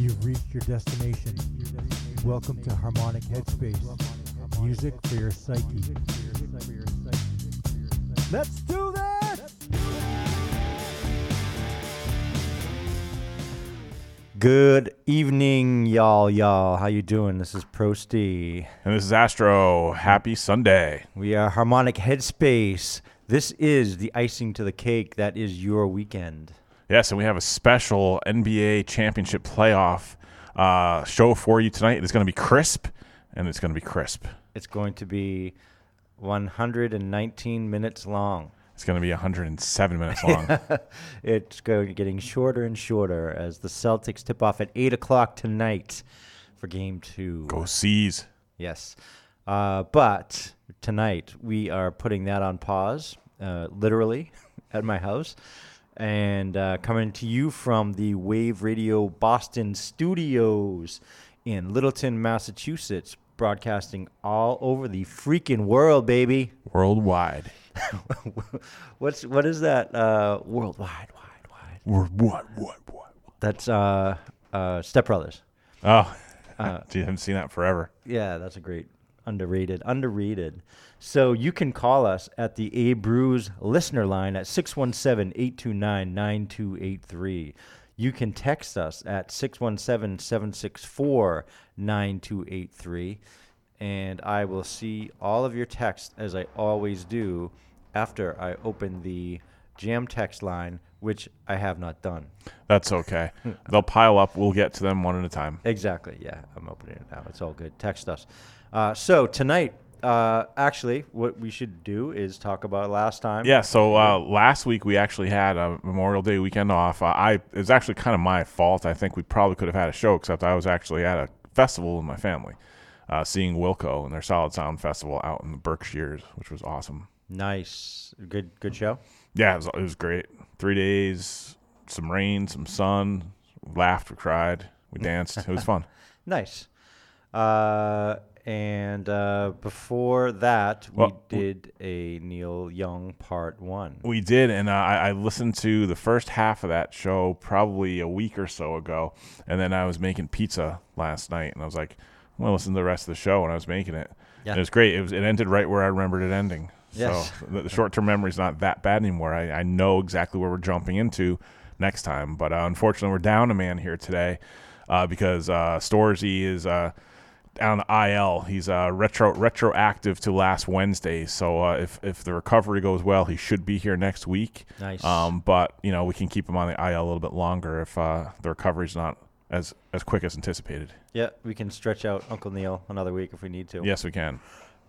You've reached your destination. Welcome to Harmonic Headspace. Music for your psyche. Let's do this! Good evening, y'all, y'all. How you doing? This is Prosty. And this is Astro. Happy Sunday. We are Harmonic Headspace. This is the icing to the cake. That is your weekend. Yes, and we have a special NBA championship playoff uh, show for you tonight. It's going to be crisp, and it's going to be crisp. It's going to be 119 minutes long. It's going to be 107 minutes long. it's going getting shorter and shorter as the Celtics tip off at eight o'clock tonight for Game Two. Go C's. Yes, uh, but tonight we are putting that on pause, uh, literally, at my house, and uh, coming to you from the Wave Radio Boston studios in Littleton, Massachusetts, broadcasting all over the freaking world, baby. Worldwide. What's what is that? Uh, worldwide, wide, wide. What? What? What? What? That's uh, uh, Step Brothers. Oh, gee, I haven't seen that forever. Yeah, that's a great underrated, underrated. So you can call us at the A Brews listener line at 617-829-9283. You can text us at 617-764-9283 and I will see all of your texts as I always do after I open the jam text line, which I have not done. That's okay. They'll pile up. We'll get to them one at a time. Exactly. Yeah, I'm opening it now. It's all good. Text us. Uh, so tonight, uh, actually, what we should do is talk about last time. Yeah. So uh, last week we actually had a Memorial Day weekend off. Uh, I it was actually kind of my fault. I think we probably could have had a show, except I was actually at a festival with my family, uh, seeing Wilco and their Solid Sound Festival out in the Berkshires, which was awesome. Nice. Good. Good show. Yeah, it was, it was great. Three days, some rain, some sun, laughed, we cried, we danced. it was fun. Nice. Uh, and uh, before that, we Well, did a Neil Young part one. We did, and uh, I, I listened to the first half of that show probably a week or so ago, and then I was making pizza last night, and I was like, I'm gonna listen to the rest of the show, and I was making it. Yeah. And it was great. It was it ended right where I remembered it ending. Yes. So the, the short term memory is not that bad anymore. I, I know exactly where we're jumping into next time, but uh, unfortunately, we're down a man here today uh, because uh, Storzy is. On the IL. He's uh, retro retroactive to last Wednesday. So uh, if if the recovery goes well, he should be here next week. Nice. Um, but you know we can keep him on the IL a little bit longer if uh, the recovery's not as as quick as anticipated. Yeah, we can stretch out Uncle Neil another week if we need to. Yes, we can.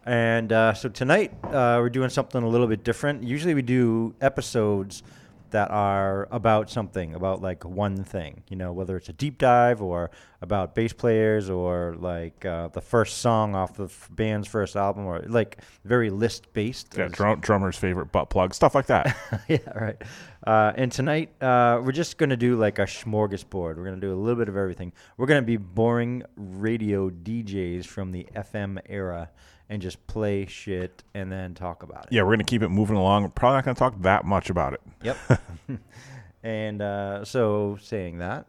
And uh, so tonight uh, we're doing something a little bit different. Usually we do episodes that are about something, about like one thing, you know, whether it's a deep dive or about bass players or like uh, the first song off the f- band's first album or like very list based. Yeah, drum, drummer's favorite butt plug, stuff like that. yeah, right. Uh, and tonight, uh, we're just going to do like a smorgasbord. We're going to do a little bit of everything. We're going to be boring radio DJs from the FM era and just play shit and then talk about it. yeah, we're gonna keep it moving along. We're probably not gonna talk that much about it. Yep. and uh, so, saying that,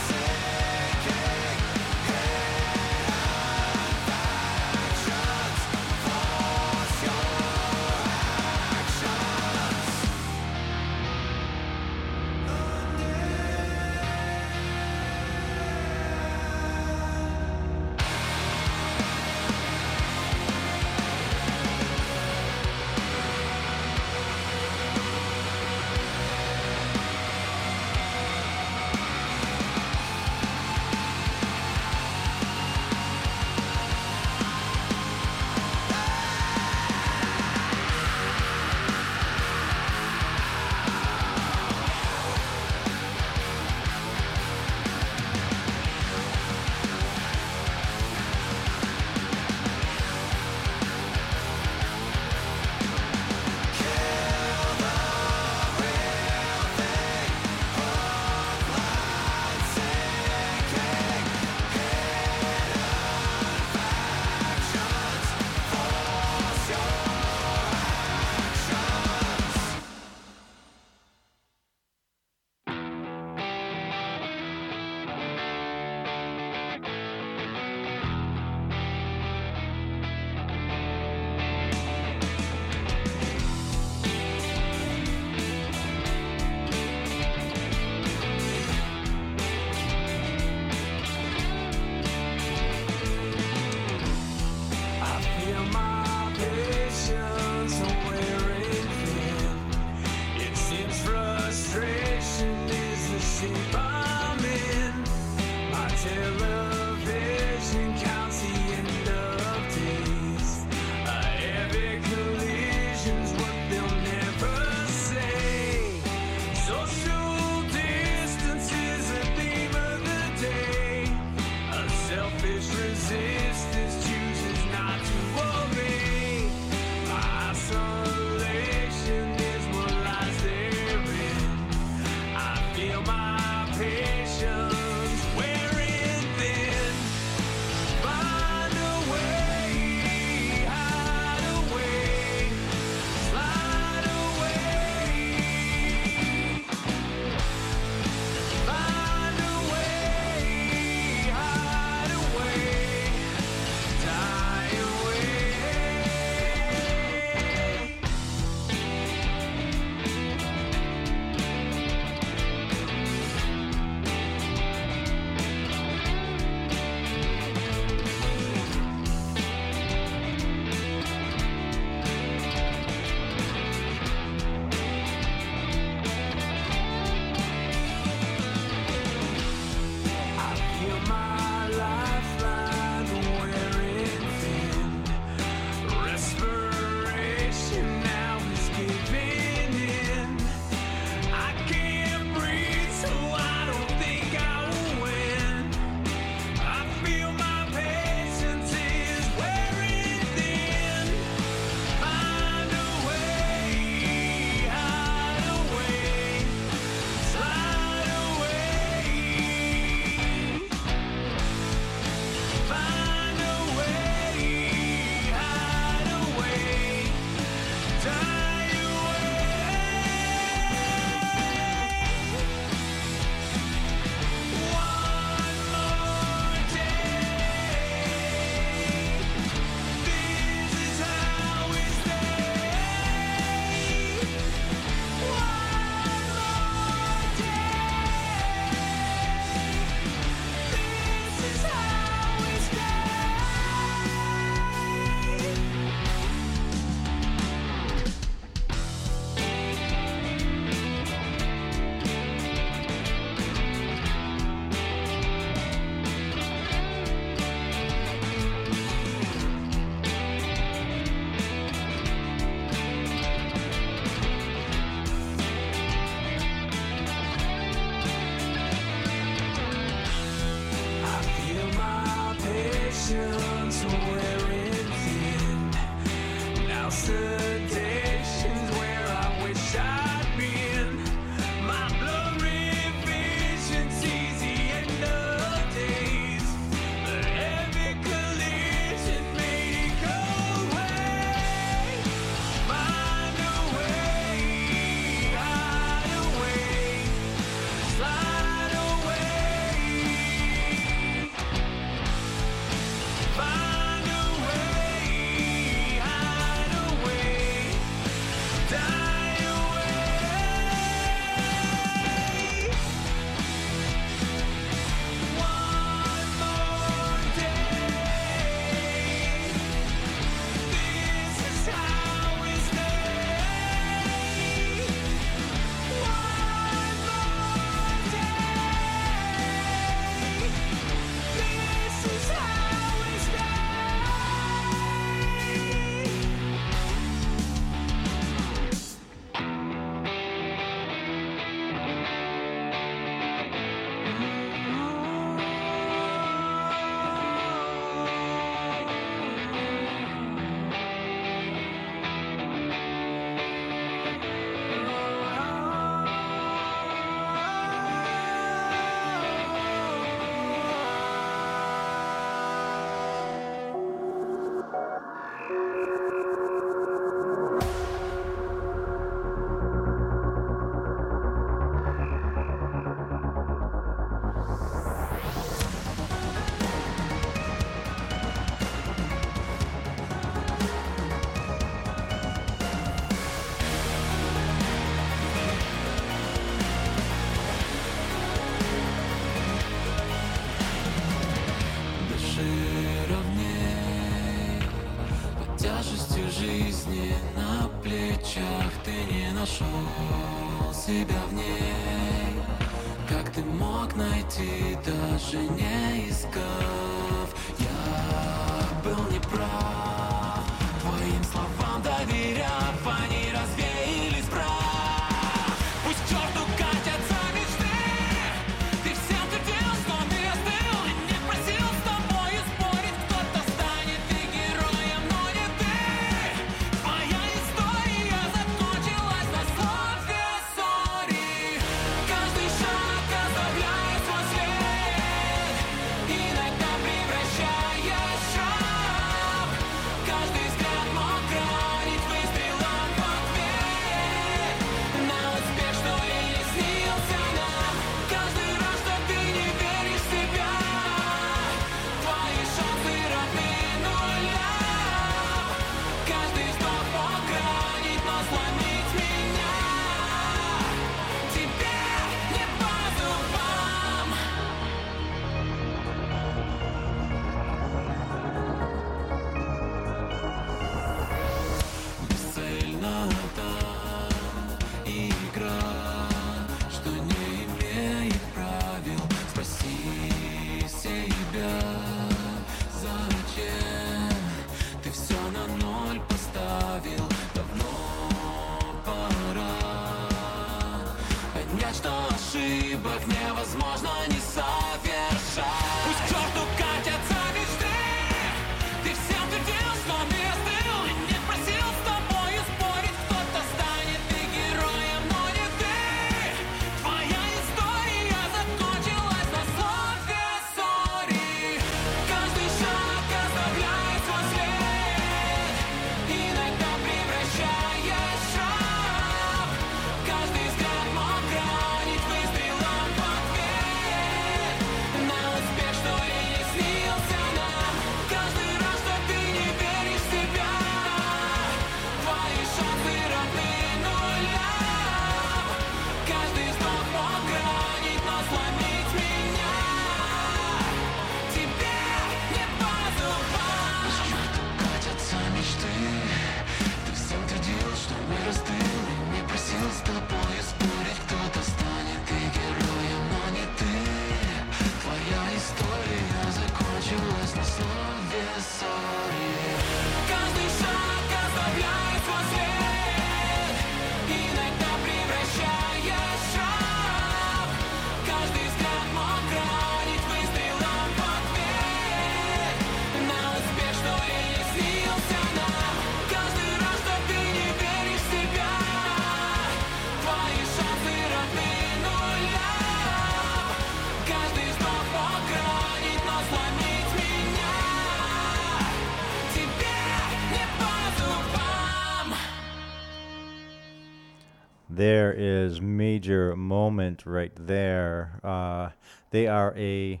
moment right there. Uh, they are a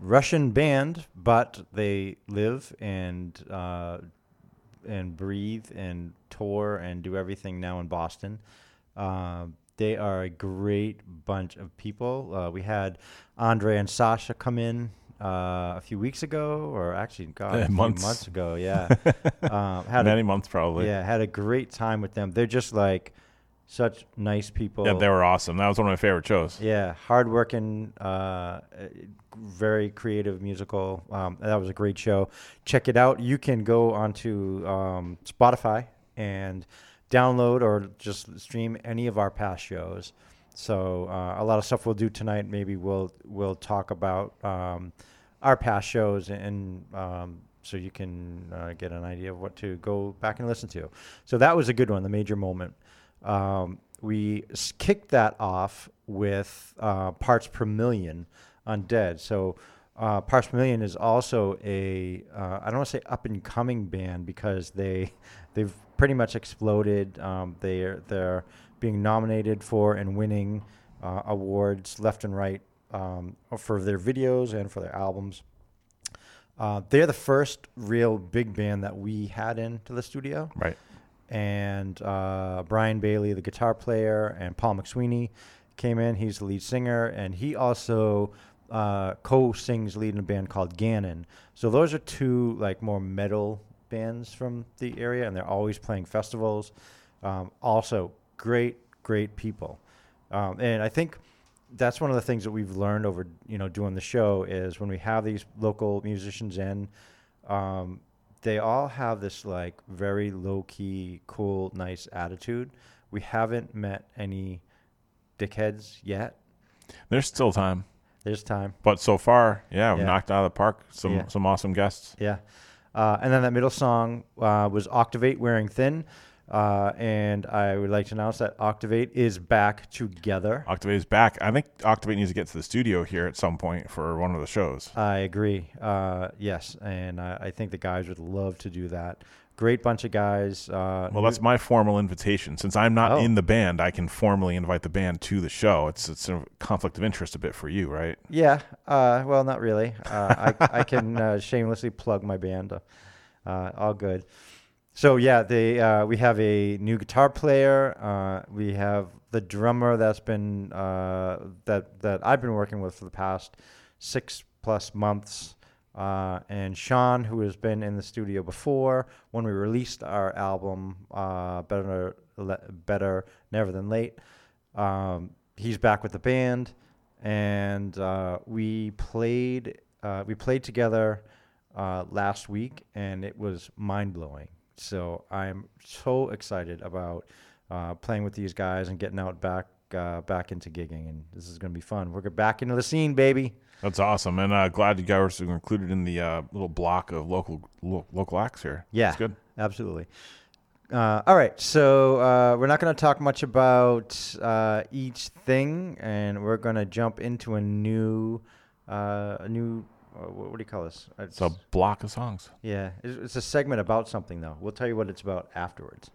Russian band, but they live and uh, and breathe and tour and do everything now in Boston. Uh, they are a great bunch of people. Uh, we had Andre and Sasha come in uh, a few weeks ago, or actually, God, Uh, a few months. months ago. Yeah, um, had a Many months probably. yeah, had a great time with them. They're just like such nice people. Yeah, they were awesome. That was one of my favorite shows. Yeah, hardworking, uh, uh, very creative musical. Um, that was a great show. Check it out. You can go onto um, Spotify and download or just stream any of our past shows. So uh, a lot of stuff we'll do tonight. Maybe we'll we'll talk about um, our past shows and um, so you can uh, get an idea of what to go back and listen to. So that was a good one, the major moment. Um, we kicked that off with uh, Parts Per Million on Dead. So uh, Parts Per Million is also a uh, I don't want to say up and coming band because they they've pretty much exploded. Um, they're they're being nominated for and winning uh, awards left and right um, for their videos and for their albums. Uh, they're the first real big band that we had into the studio Right. And uh, Brian Bailey, the guitar player, and Paul McSweeney came in. He's the lead singer, and he also uh, co-sings lead in a band called Gannon. So those are two like more metal bands from the area, and they're always playing festivals. Um, also, great, great people. Um, and I think that's one of the things that we've learned over you know doing the show is when we have these local musicians in, um, they all have this like very low key, cool, nice attitude. We haven't met any dickheads yet. There's still time, There's time. but so far, yeah, we've Yeah. knocked out of the park. Some Yeah. some awesome guests. Yeah. Uh, and then that middle song uh, was Octavate Wearing Thin. Uh, and I would like to announce that Octavate is back together. Octavate's back. I think Octavate needs to get to the studio here at some point for one of the shows. I agree. Uh, yes. And I, I think the guys would love to do that. Great bunch of guys. Uh, Well, that's my formal invitation. Since I'm not Oh. in the band, I can formally invite the band to the show. It's it's a conflict of interest a bit for you, right? Yeah. Uh, well, not really. Uh, I, I can uh, shamelessly plug my band. Uh, all good. So yeah, they uh, we have a new guitar player. Uh, we have the drummer that's been uh, that that I've been working with for the past six plus months. Uh, and Sean, who has been in the studio before when we released our album, uh, better, better, never than late. Um, he's back with the band, and uh, we played. We played together last week, and it was mind blowing. So I'm so excited about uh, playing with these guys and getting out back uh, back into gigging, and this is going to be fun. We're going back into the scene, baby. That's awesome, and uh, glad you guys were included in the uh, little block of local lo- local acts here. Yeah, That's good. absolutely. Uh, all right, so uh, we're not going to talk much about uh, each thing, and we're going to jump into a new, uh, a new. Uh, what, what do you call this? It's a block of songs. yeah, it's, it's a segment about something though. We'll tell you what it's about afterwards.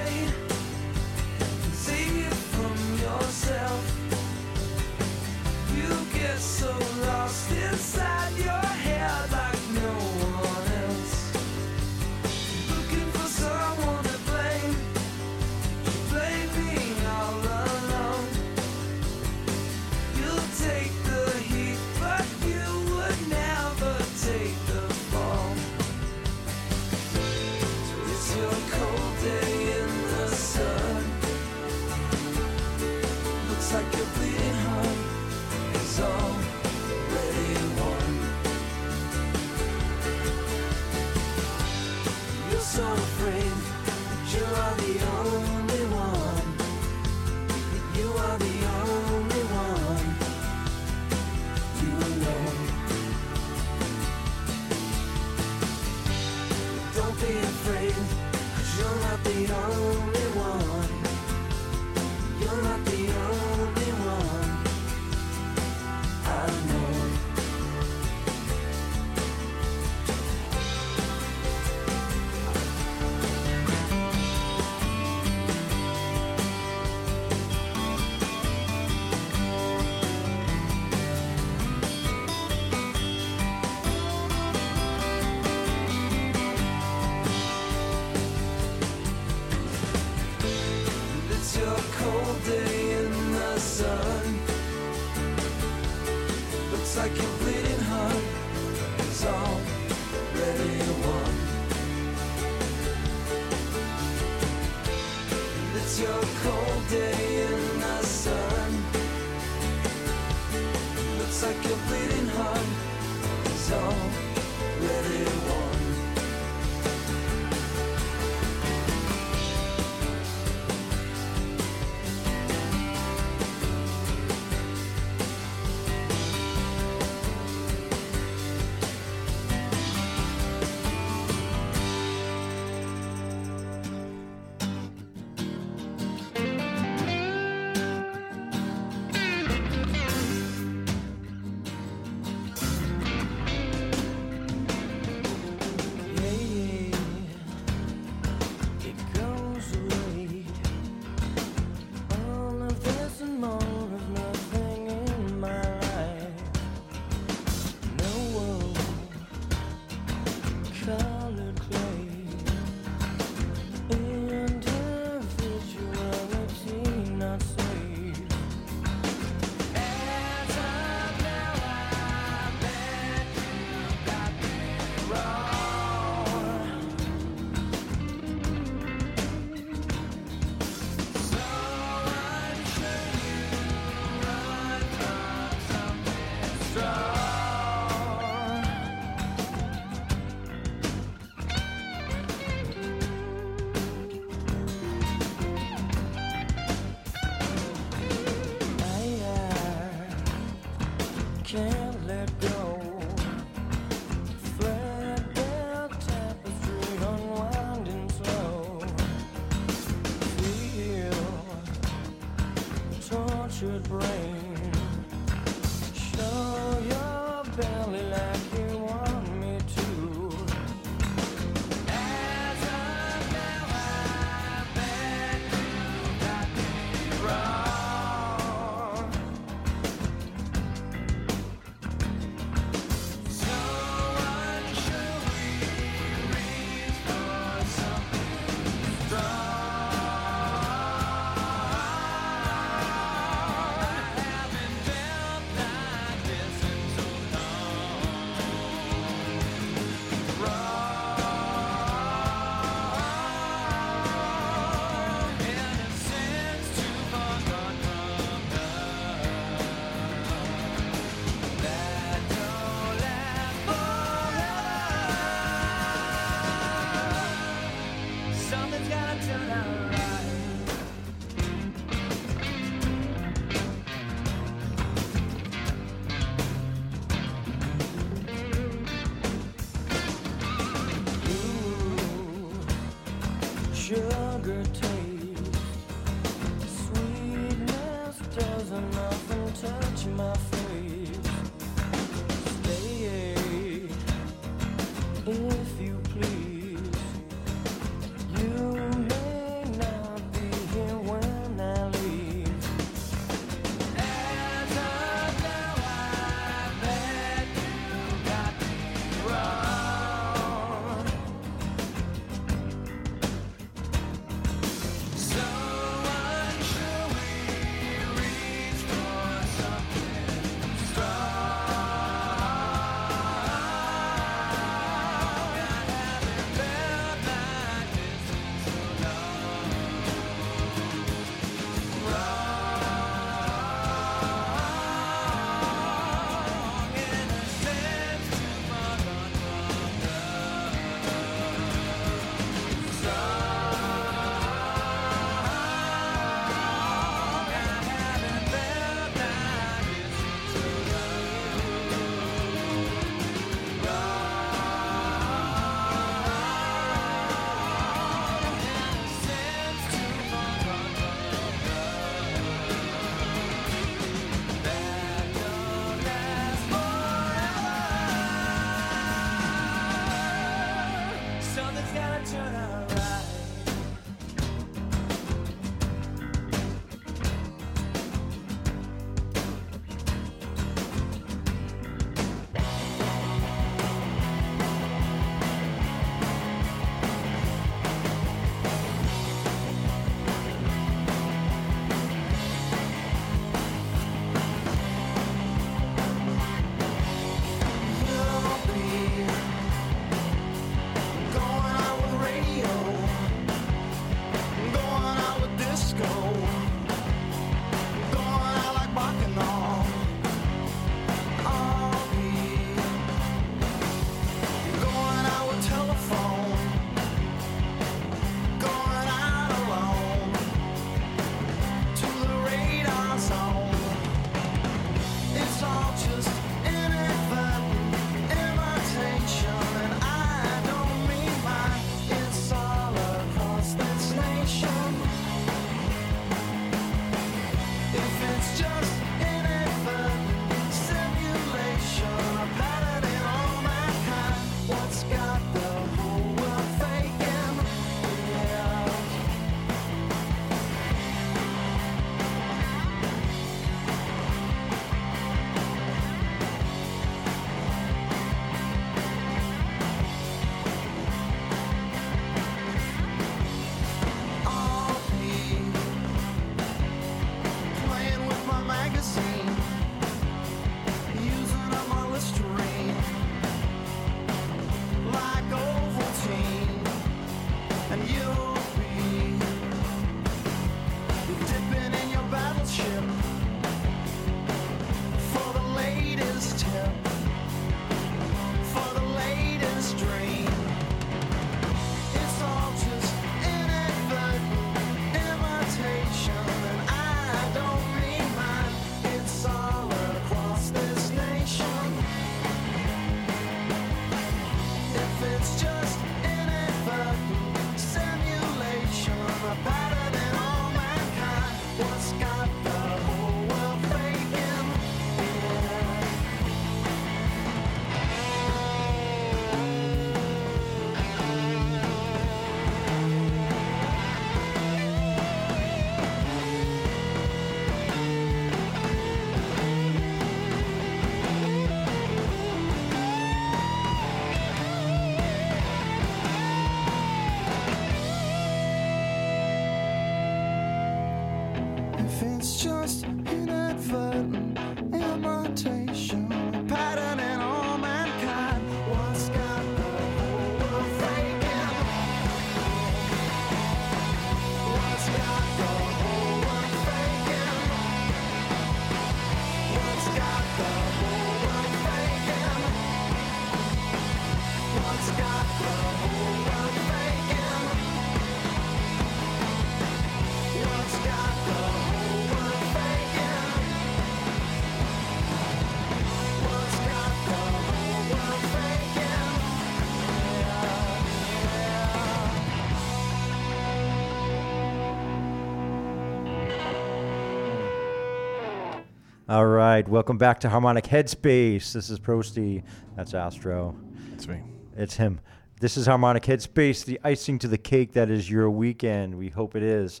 All right, welcome back to Harmonic Headspace. This is Prosty. That's Astro. It's me. It's him. This is Harmonic Headspace, the icing to the cake that is your weekend. We hope it is.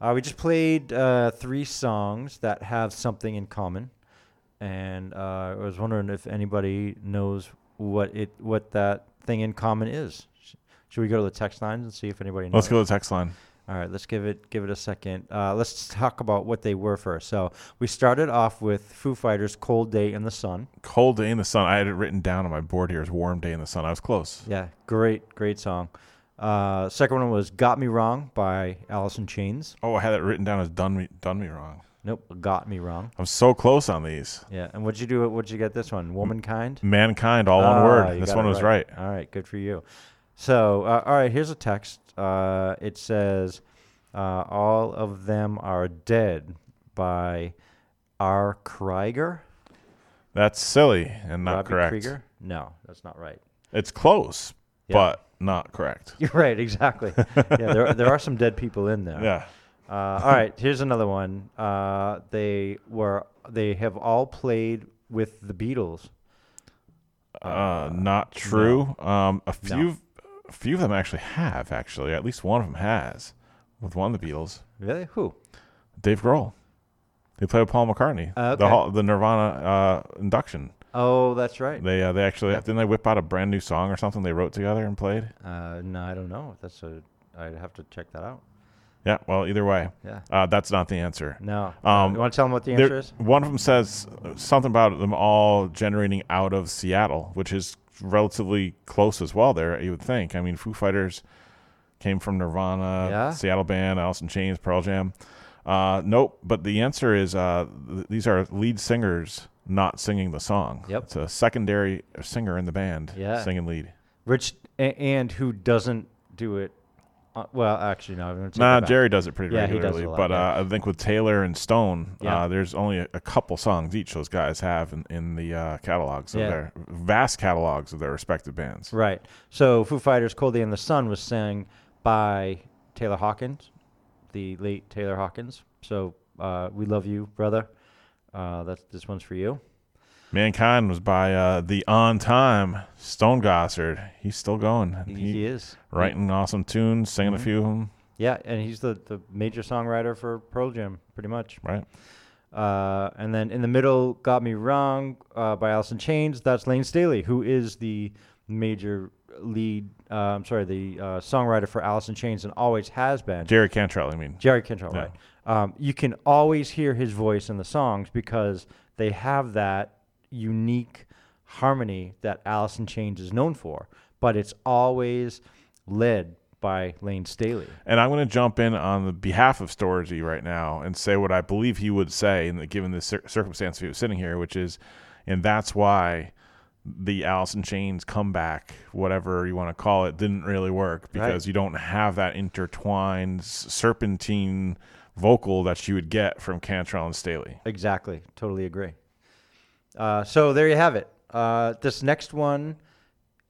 Uh, we just played uh, three songs that have something in common, and uh, I was wondering if anybody knows what it what that thing in common is. Should we go to the text lines and see if anybody knows? Let's go to the text line. All right, let's give it give it a second. Uh, let's talk about what they were first. So we started off with Foo Fighters' "Cold Day in the Sun." Cold day in the sun. I had it written down on my board here as warm day in the sun. I was close. Yeah, great, great song. Uh, second one was "Got Me Wrong" by Alice in Chains. Oh, I had it written down as done me done me wrong. Nope, "Got Me Wrong." I'm so close on these. Yeah, and what'd you do? What'd you get this one? "Womankind." Mankind, all one Ah, word. This one was right. All right, good for you. So, uh, all right, here's a text. Uh, it says, uh, "All of them are dead" by R. Krieger. That's silly and not Robbie correct. Krieger? No, that's not right. It's close, Yeah. but not correct. You're right, exactly. yeah, there there are some dead people in there. Yeah. Uh, all right, here's another one. Uh, they were they have all played with the Beatles. Uh, not true. Um, a few, a few of them actually have. Actually, at least one of them has, with one of the Beatles, Really? Who? Dave Grohl. They play with Paul McCartney. Uh, The okay. hall, the Nirvana uh, induction. Oh, that's right. They uh, they actually didn't they whip out a brand new song or something they wrote together and played. Uh, no, I don't know. That's a. I'd have to check that out. Yeah. Well, either way, Yeah. uh, that's not the answer. No. Um, you want to tell them what the answer is? One of them says something about them all generating out of Seattle, which is relatively close as well. There, you would think. I mean, Foo Fighters came from Nirvana, Yeah. Seattle band, Alice in Chains, Pearl Jam. Uh, nope. But the answer is uh, th- these are lead singers not singing the song. Yep. It's a secondary singer in the band Yeah. singing lead. Rich and who doesn't do it? Uh, well, actually, no. Nah. Jerry does it pretty Yeah, he does it regularly. a lot, but yeah. uh, I think with Taylor and Stone, Yeah. uh, there's only a, a couple songs each those guys have in, in the uh, catalogs of Yeah. their vast catalogs of their respective bands. Right. So Foo Fighters' "Cold Day in the Sun" was sang by Taylor Hawkins, the late Taylor Hawkins. So uh, we love you, brother. Uh, that's this one's for you. Mankind was by uh, the on time Stone Gossard. He's still going. He, He, is writing awesome tunes, singing Mhm. a few of them. Yeah, and he's the, the major songwriter for Pearl Jam, pretty much. Right. Uh, and then in the middle, "Got Me Wrong" uh, by Alice in Chains. That's Layne Staley, who is the major lead. Uh, I'm sorry, the uh, songwriter for Alice in Chains, and always has been. Jerry Cantrell, I mean. Jerry Cantrell, Yeah. right? Um, you can always hear his voice in the songs because they have that unique harmony that Alice in Chains is known for, but it's always led by Layne Staley. And I'm going to jump in on the behalf of Storzy right now and say what I believe he would say, in the, given the cir- circumstance he was sitting here, which is, and that's why the Alice in Chains comeback, whatever you want to call it, didn't really work because Right. you don't have that intertwined serpentine vocal that you would get from Cantrell and Staley. Exactly. Totally agree. Uh, so there you have it. Uh, this next one,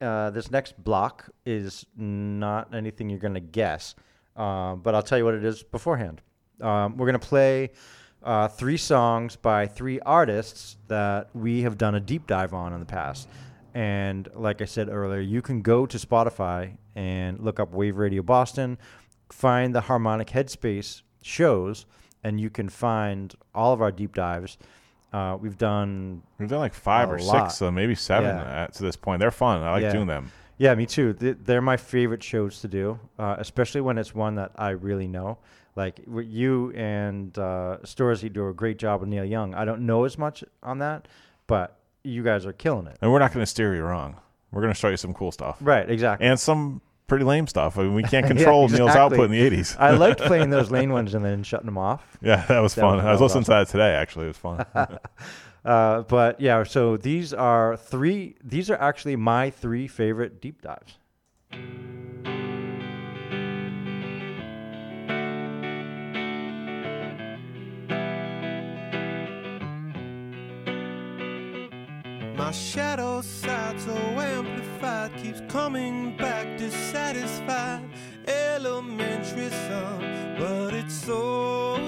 uh, this next block is not anything you're going to guess, um, but I'll tell you what it is beforehand. Um, we're going to play uh, three songs by three artists that we have done a deep dive on in the past. And like I said earlier, you can go to Spotify and look up Wave Radio Boston, find the Harmonic Headspace shows, and you can find all of our deep dives. Uh, we've done We've done like five or lot. six, so maybe seven Yeah. at, to this point. They're fun. I like Yeah. doing them. Yeah, me too. They're my favorite shows to do, uh, especially when it's one that I really know. Like you and uh, Storzy do a great job with Neil Young. I don't know as much on that, but you guys are killing it. And we're not going to steer you wrong. We're going to show you some cool stuff Right, exactly. and some pretty lame stuff. I mean, we can't Yeah, control Neil's output in the 80s. I liked playing those lane ones and then shutting them off. yeah, that was That fun. was- I was listening to that today, actually. It was fun. Uh, but yeah, so these are three. These are actually my three favorite deep dives. My shadow side so amplified keeps coming back dissatisfied. Elementary son, but it's so.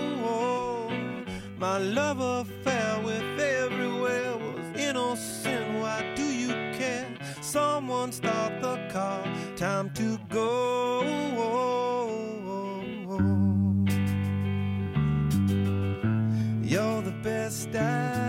My love affair with everywhere was innocent. Why do you care? Someone start the car. Time to go. You're the best I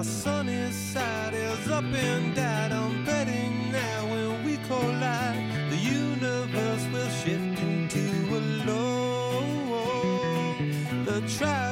My sunny side is up and died. I'm betting now when we collide, the universe will shift into a low. The travesties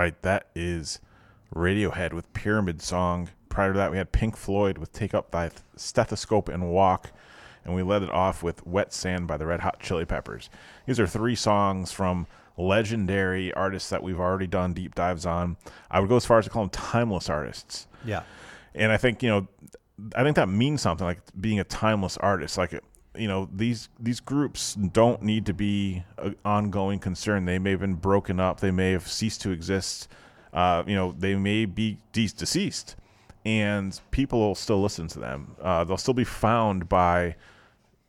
right, that is Radiohead with Pyramid Song. Prior to that, we had Pink Floyd with Take Up Thy Stethoscope and Walk. And we led it off with Wet Sand by the Red Hot Chili Peppers. These are three songs from legendary artists that we've already done deep dives on. I would go as far as to call them timeless artists. Yeah. And I think, you know, I think that means something like being a timeless artist. Like, you know, these these groups don't need to be an ongoing concern. They may have been broken up. They may have ceased to exist. Uh, you know, they may be de- deceased, and people will still listen to them. Uh, they'll still be found by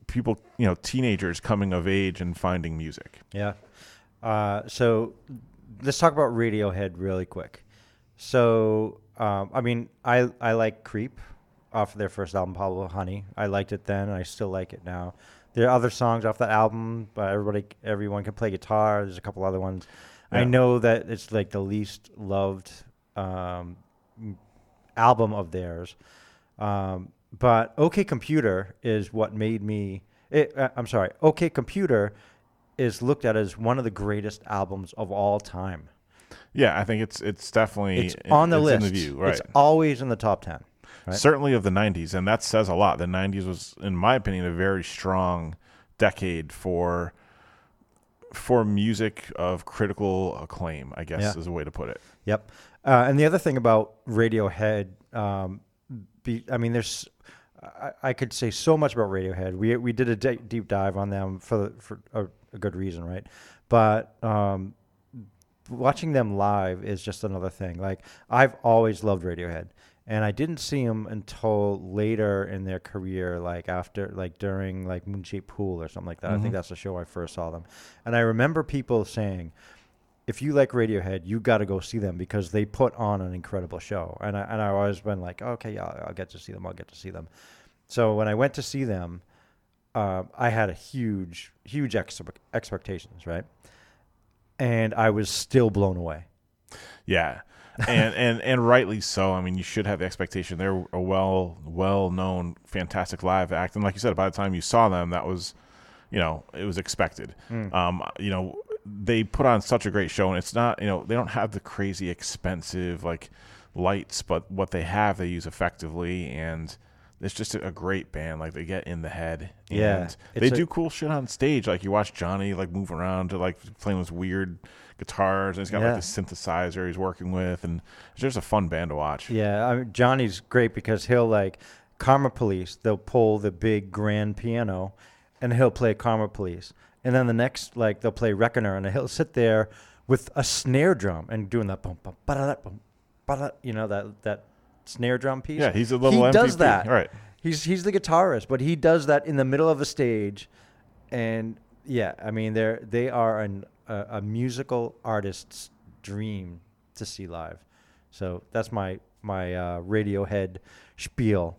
people, you know, teenagers coming of age and finding music. Yeah. Uh, so let's talk about Radiohead really quick. So, um, I mean, I I like Creep off of their first album, Pablo Honey. I liked it then, and I still like it now. There are other songs off that album, but everybody, everyone can play guitar. There's a couple other ones. I know that it's like the least loved um, album of theirs. Um, but OK Computer is what made me. It, uh, I'm sorry. OK Computer is looked at as one of the greatest albums of all time. Yeah, I think it's it's definitely It's in- on the it's list. the view, right? It's always in the top ten. Right? certainly of the 90s and that says a lot the 90s was in my opinion a very strong decade for for music of critical acclaim i guess Yeah. is a way to put it Yep. Uh, and the other thing about Radiohead, um, be, I mean, there's, I, I could say so much about Radiohead. We we did a de- deep dive on them for for a, a good reason, right? But um, watching them live is just another thing. Like I've always loved Radiohead, and I didn't see them until later in their career, like after, like during like Moon Shaped Pool or something like that. I think that's the show I first saw them, and I remember people saying if you like Radiohead, you got to go see them because they put on an incredible show. And I and I always been like, okay, yeah, I'll, I'll get to see them. I'll get to see them. So when I went to see them, uh, I had a huge, huge ex- expectations, right? And I was still blown away. yeah and and and rightly so. I mean you should have the expectation. They're a well well known fantastic live act. And like you said by the time you saw them that was you know it was expected. Um you know they put on such a great show and it's not you know they don't have the crazy expensive like lights but what they have they use effectively and it's just a, great band. Like they get in the head and Yeah, they a- do cool shit on stage. Like you watch Jonny like move around to like playing this weird guitars and he's got Yeah. like this synthesizer he's working with and it's just a fun band to watch Yeah, I mean, Jonny's great because he'll like Karma Police. They'll pull the big grand piano, and he'll play Karma Police. And then the next, like they'll play Reckoner, and he'll sit there with a snare drum and doing that bum bum ba bum ba you know that that snare drum piece. Yeah, he's a little He does MVP, that. right. He's he's the guitarist, but he does that in the middle of a stage, and yeah, I mean they're they are an a, a musical artist's dream to see live. So that's my my uh, Radiohead spiel.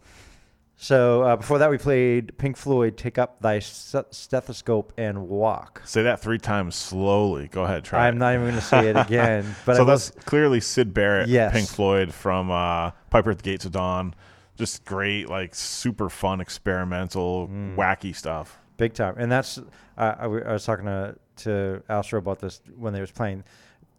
So uh, before that, we played Pink Floyd. Take up thy stethoscope and walk. say that three times slowly go ahead try I'm it. not even going to say it again, but so I was, that's clearly Syd Barrett Yes. pink floyd from uh, piper at the gates of dawn just great like super fun experimental Mm. wacky stuff big time. And that's uh, I, w- I was talking to to Astro about this when they was playing.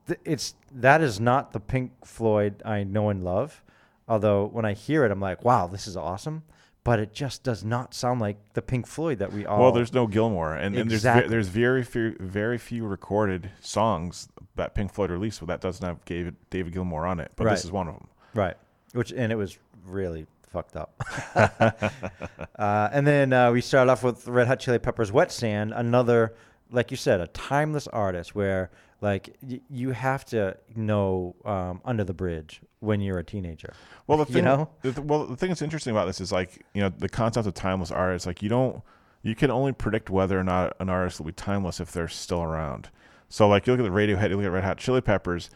Th- It's that is not the Pink Floyd I know and love. Although when I hear it, I'm like, wow, this is awesome. But it just does not sound like the Pink Floyd that we all. well there's no Gilmour and, and there's ve- there's very few very few recorded songs that pink floyd released but that doesn't have david, david Gilmour on it but Right. this is one of them Right. Which and it was really fucked up. uh, and then uh, we started off with Red Hot Chili Peppers' "Wet Sand," another, like you said, a timeless artist where like y- you have to know um, "Under the Bridge" when you're a teenager. Well, the You thing, know? the th- well, the thing that's interesting about this is like you know the concept of timeless art is like you don't you can only predict whether or not an artist will be timeless if they're still around. So like you look at the Radiohead, you look at Red Hot Chili Peppers.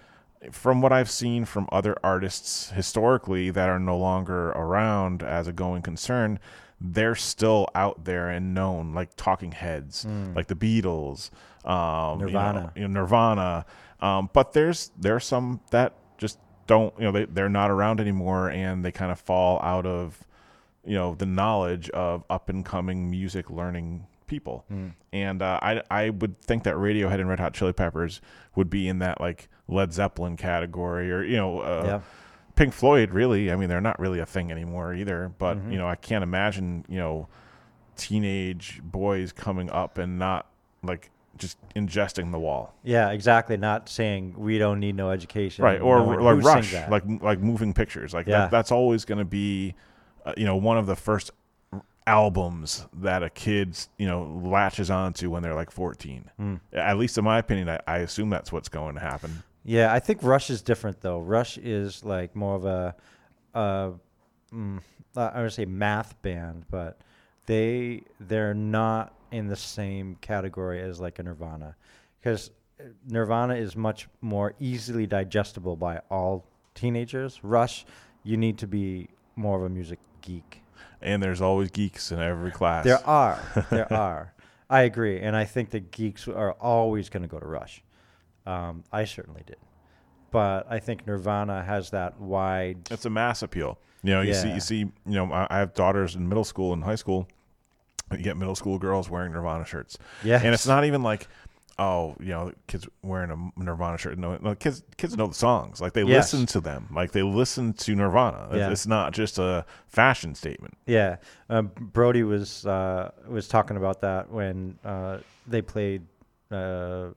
From what I've seen from other artists historically that are no longer around as a going concern, they're still out there and known, like Talking Heads, like the Beatles, um, you know-. Nirvana. you know, Nirvana. Um, but there's there's some that just don't you know they they're not around anymore and they kind of fall out of you know the knowledge of up and coming music learning people. Hmm. And uh, I I would think that Radiohead and Red Hot Chili Peppers would be in that like Led Zeppelin category, or you know, uh, Yeah. Pink Floyd. Really, I mean, they're not really a thing anymore either. But Mm-hmm. you know, I can't imagine you know teenage boys coming up and not like just ingesting the wall. Yeah, exactly. Not saying we don't need no education. right or knowing like rush like like moving pictures like Yeah. that, that's always going to be uh, you know one of the first albums that a kid you know latches onto when they're like 14 Hmm. at least in my opinion I, I assume that's what's going to happen Yeah, I think Rush is different though. Rush is like more of a, uh, mm, I would say math band, but they they're not in the same category as like a Nirvana, because Nirvana is much more easily digestible by all teenagers. Rush, you need to be more of a music geek. And there's always geeks in every class There are, there are. I agree, and I think that geeks are always going to go to Rush. Um, I certainly did, but I think Nirvana has that wide. it's a mass appeal you know you see you see you know I, I have daughters in middle school and high school you get middle school girls wearing nirvana shirts Yes. and it's not even like oh you know kids wearing a nirvana shirt no, no kids kids know the songs. Like they Yes. listen to them. Like they listen to nirvana. It's- Yeah. it's not just a fashion statement. Yeah, um, Brody was uh, was talking about that when uh, they played uh,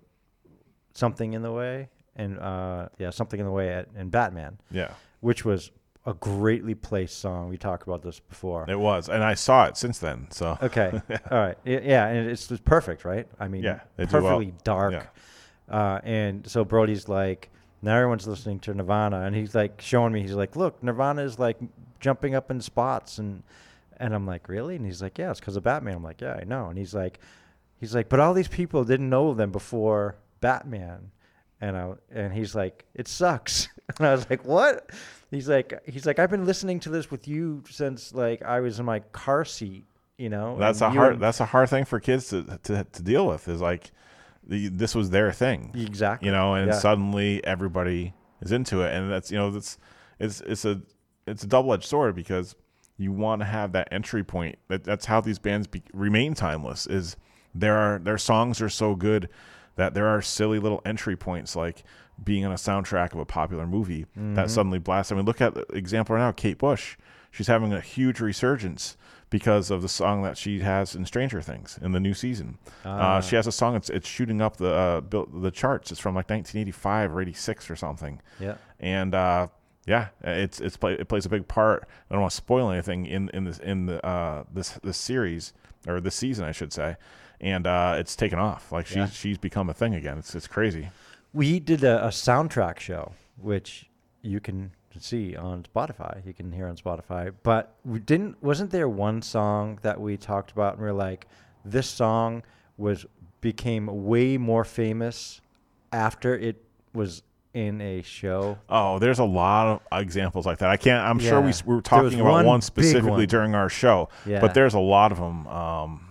something in the way, and uh, yeah, something in the way at, in Batman, yeah. which was a greatly placed song. We talked about this before. it was and i saw it since then so Okay. All right. Yeah, and it's, it's perfect, right? I mean, Yeah, do well. perfectly dark. Yeah. Uh, and so Brody's like, now everyone's listening to Nirvana, and he's like showing me. He's like, look, Nirvana is like jumping up in spots, and and I'm like, really? And he's like, yeah, it's because of Batman. I'm like, yeah, I know. And he's like, he's like, but all these people didn't know them before Batman. And I and he's like, it sucks. And I was like, what? He's like, he's like, I've been listening to this with you since like I was in my car seat. You know, that's and a hard and- that's a hard thing for kids to to, to deal with is like the, this was their thing exactly. you know and Yeah. suddenly everybody is into it and that's you know that's it's it's a it's a double-edged sword because you want to have that entry point that, that's how these bands be, remain timeless is there are their songs are so good that there are silly little entry points like being on a soundtrack of a popular movie Mm-hmm. that suddenly blasts i mean look at the example right now kate bush she's having a huge resurgence because of the song that she has in Stranger Things in the new season. Ah. Uh, she has a song; it's it's shooting up the uh, built, the charts. It's from like 1985 or 86 or something. Yeah. And uh, yeah, it's it's play, it plays a big part. I don't want to spoil anything in in this in the uh, this this series or this season, I should say. And uh, it's taken off. Like she's Yeah. she's become a thing again. It's it's crazy. We did a, a soundtrack show, which you can see on Spotify. You can hear on Spotify. But we didn't. Wasn't there one song that we talked about, and we are like, this song was became way more famous after it was in a show. Oh, there's a lot of examples like that. I can't. I'm sure we, Yeah. we were talking about one one specifically one. during our show, Yeah. but there's a lot of them. Um,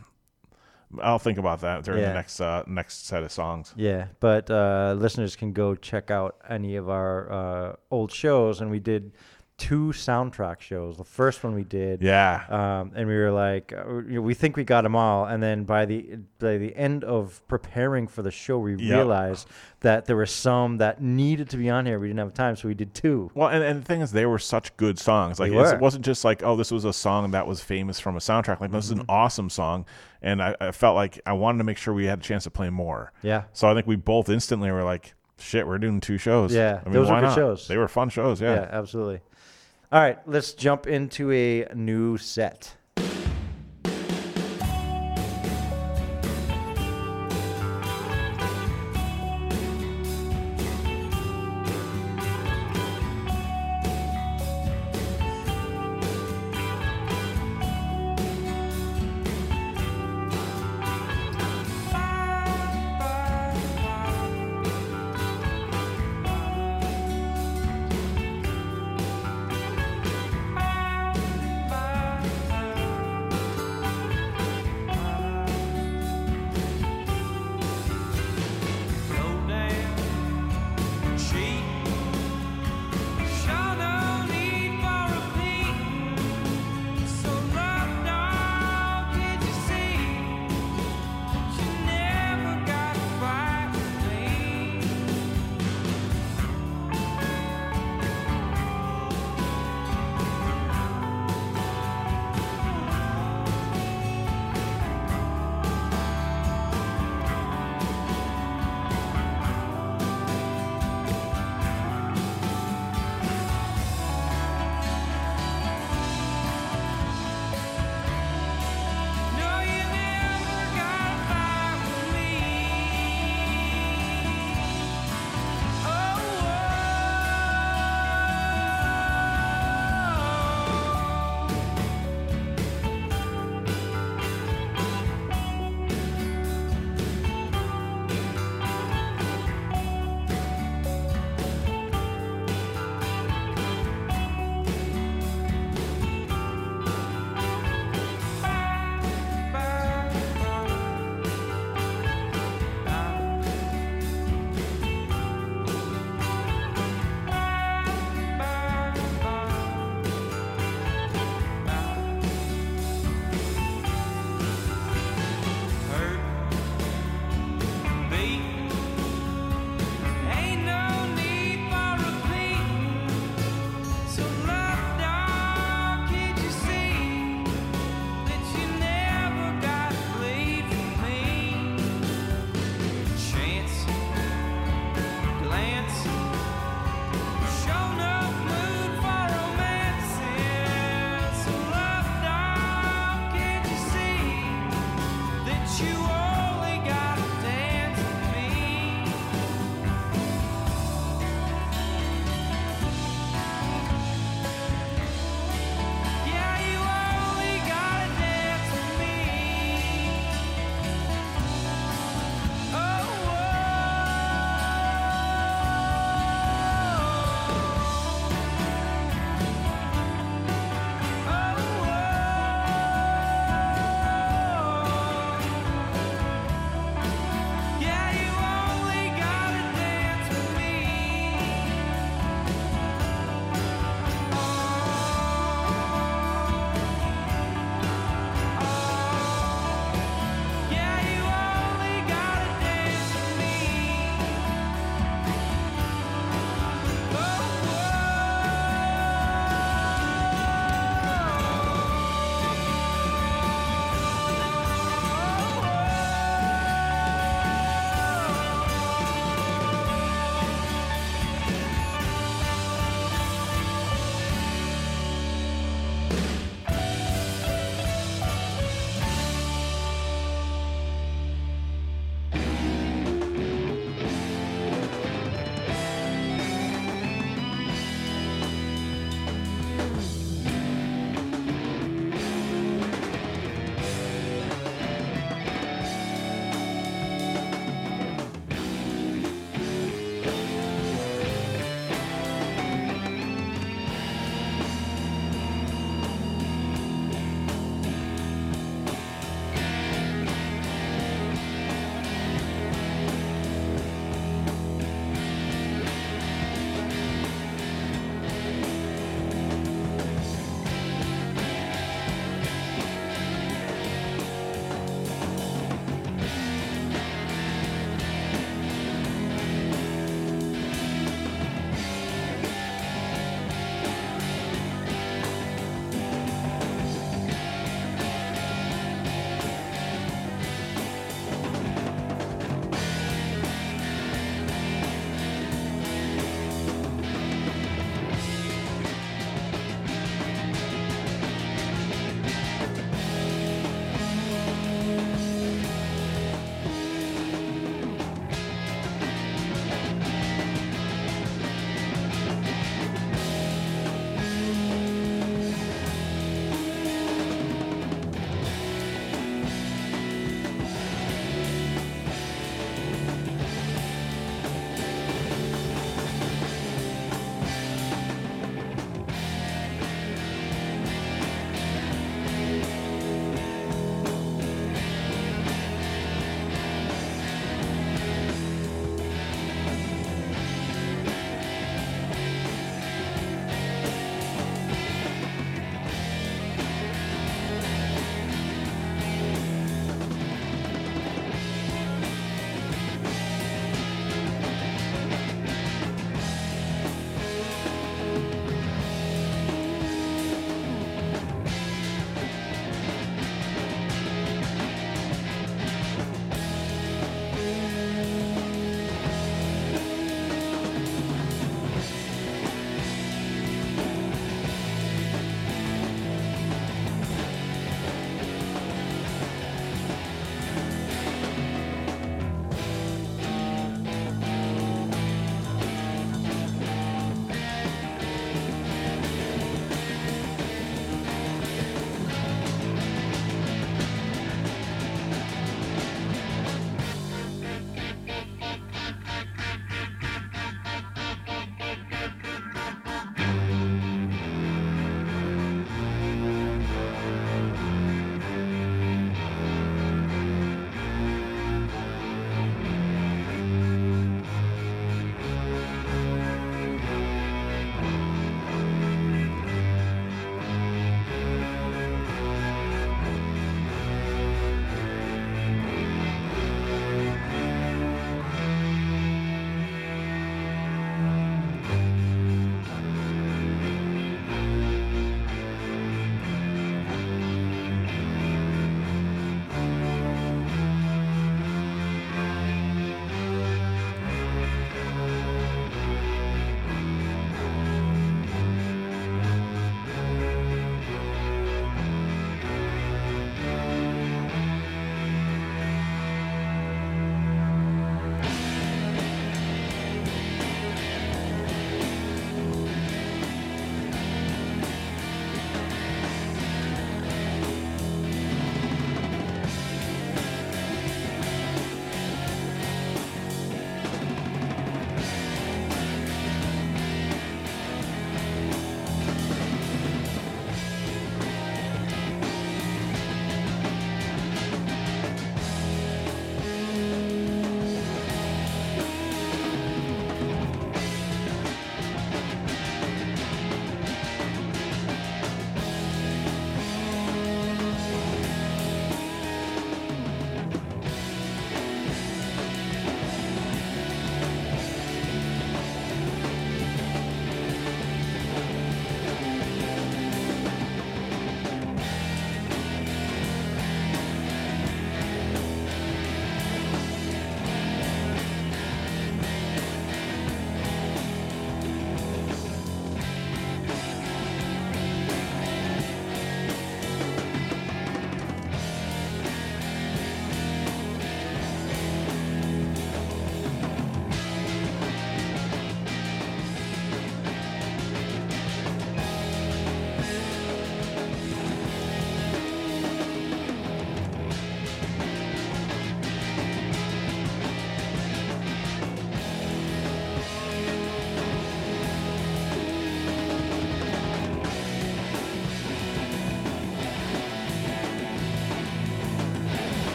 I'll think about that during Yeah. the next uh, next set of songs. Yeah, but uh, listeners can go check out any of our uh, old shows, and we did two soundtrack shows. The first one we did, Yeah, um, and we were like, uh, we think we got them all, and then by the by the end of preparing for the show, we Yep. realized that there were some that needed to be on here. We didn't have time, so we did two. Well, and, and the thing is, they were such good songs. Like They it's- were. it wasn't just like, oh, this was a song that was famous from a soundtrack. Like this is an Mm-hmm. awesome song, and I, I felt like I wanted to make sure we had a chance to play more. Yeah, So I think we both instantly were like, shit, we're doing two shows. Yeah, I mean, those were good not? shows. They were fun shows. yeah, Yeah. absolutely. All right, let's jump into a new set.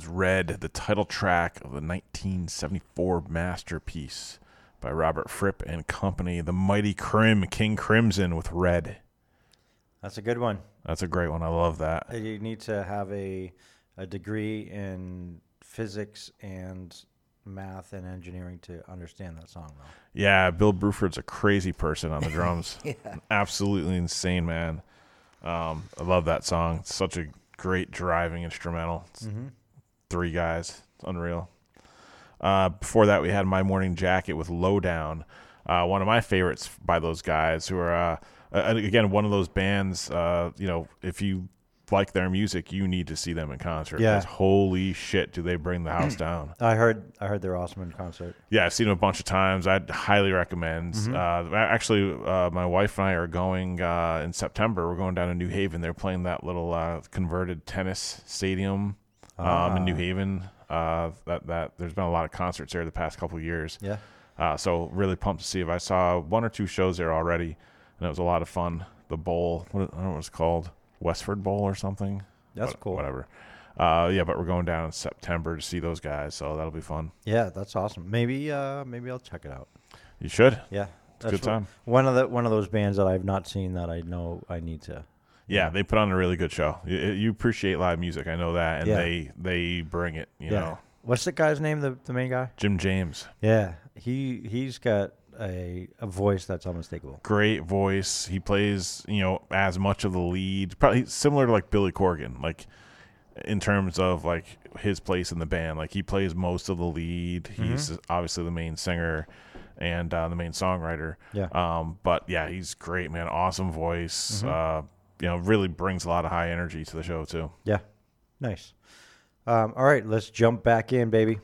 Was Red, the title track of the 1974 masterpiece by Robert Fripp and Company, the Mighty Crim, King Crimson with Red. That's a good one. That's a great one. I love that. Uh, You need to have a a degree in physics and math and engineering to understand that song, though. Yeah, Bill Bruford's a crazy person on the drums. Yeah. Absolutely insane, man. Um, I love that song. It's such a great driving instrumental. Mm-hmm. Three guys. It's unreal. Uh, before that, we had My Morning Jacket with Lowdown, uh, one of my favorites by those guys who are, uh, again, one of those bands. Uh, you know, if you like their music, you need to see them in concert. Yeah. holy shit, do they bring the house down? I heard I heard they're awesome in concert. Yeah, I've seen them a bunch of times. I'd highly recommend. Mm-hmm. Uh, actually, uh, my wife and I are going uh, in September. We're going down to New Haven. They're playing that little uh, converted tennis stadium um, in New Ah. Haven. Uh, that that there's been a lot of concerts there the past couple of years. Yeah. Uh, so really pumped to see if I saw one or two shows there already, and it was a lot of fun. The bowl, what, I don't know what it's called, Westford Bowl or something. That's What- cool. Whatever. Uh, yeah, but we're going down in September to see those guys, so that'll be fun. Yeah, that's awesome. Maybe uh maybe I'll check it out. You should. Yeah. It's a good time. One of the one of those bands that I've not seen that I know I need to. Yeah, they put on a really good show. You, you appreciate live music, I know that, and Yeah. they they bring it. You yeah. know, What's the guy's name? The the main guy? Jim James, Yeah. He he's got a a voice that's unmistakable. great voice. He plays you know as much of the lead, probably similar to like Billy Corgan, like in terms of like his place in the band. Like he plays most of the lead. He's obviously the main singer and uh, the main songwriter. Yeah. Um, but yeah, he's great, man. Awesome voice. Uh, you know, really brings a lot of high energy to the show too. Yeah. Nice. Um, all right, let's jump back in, baby.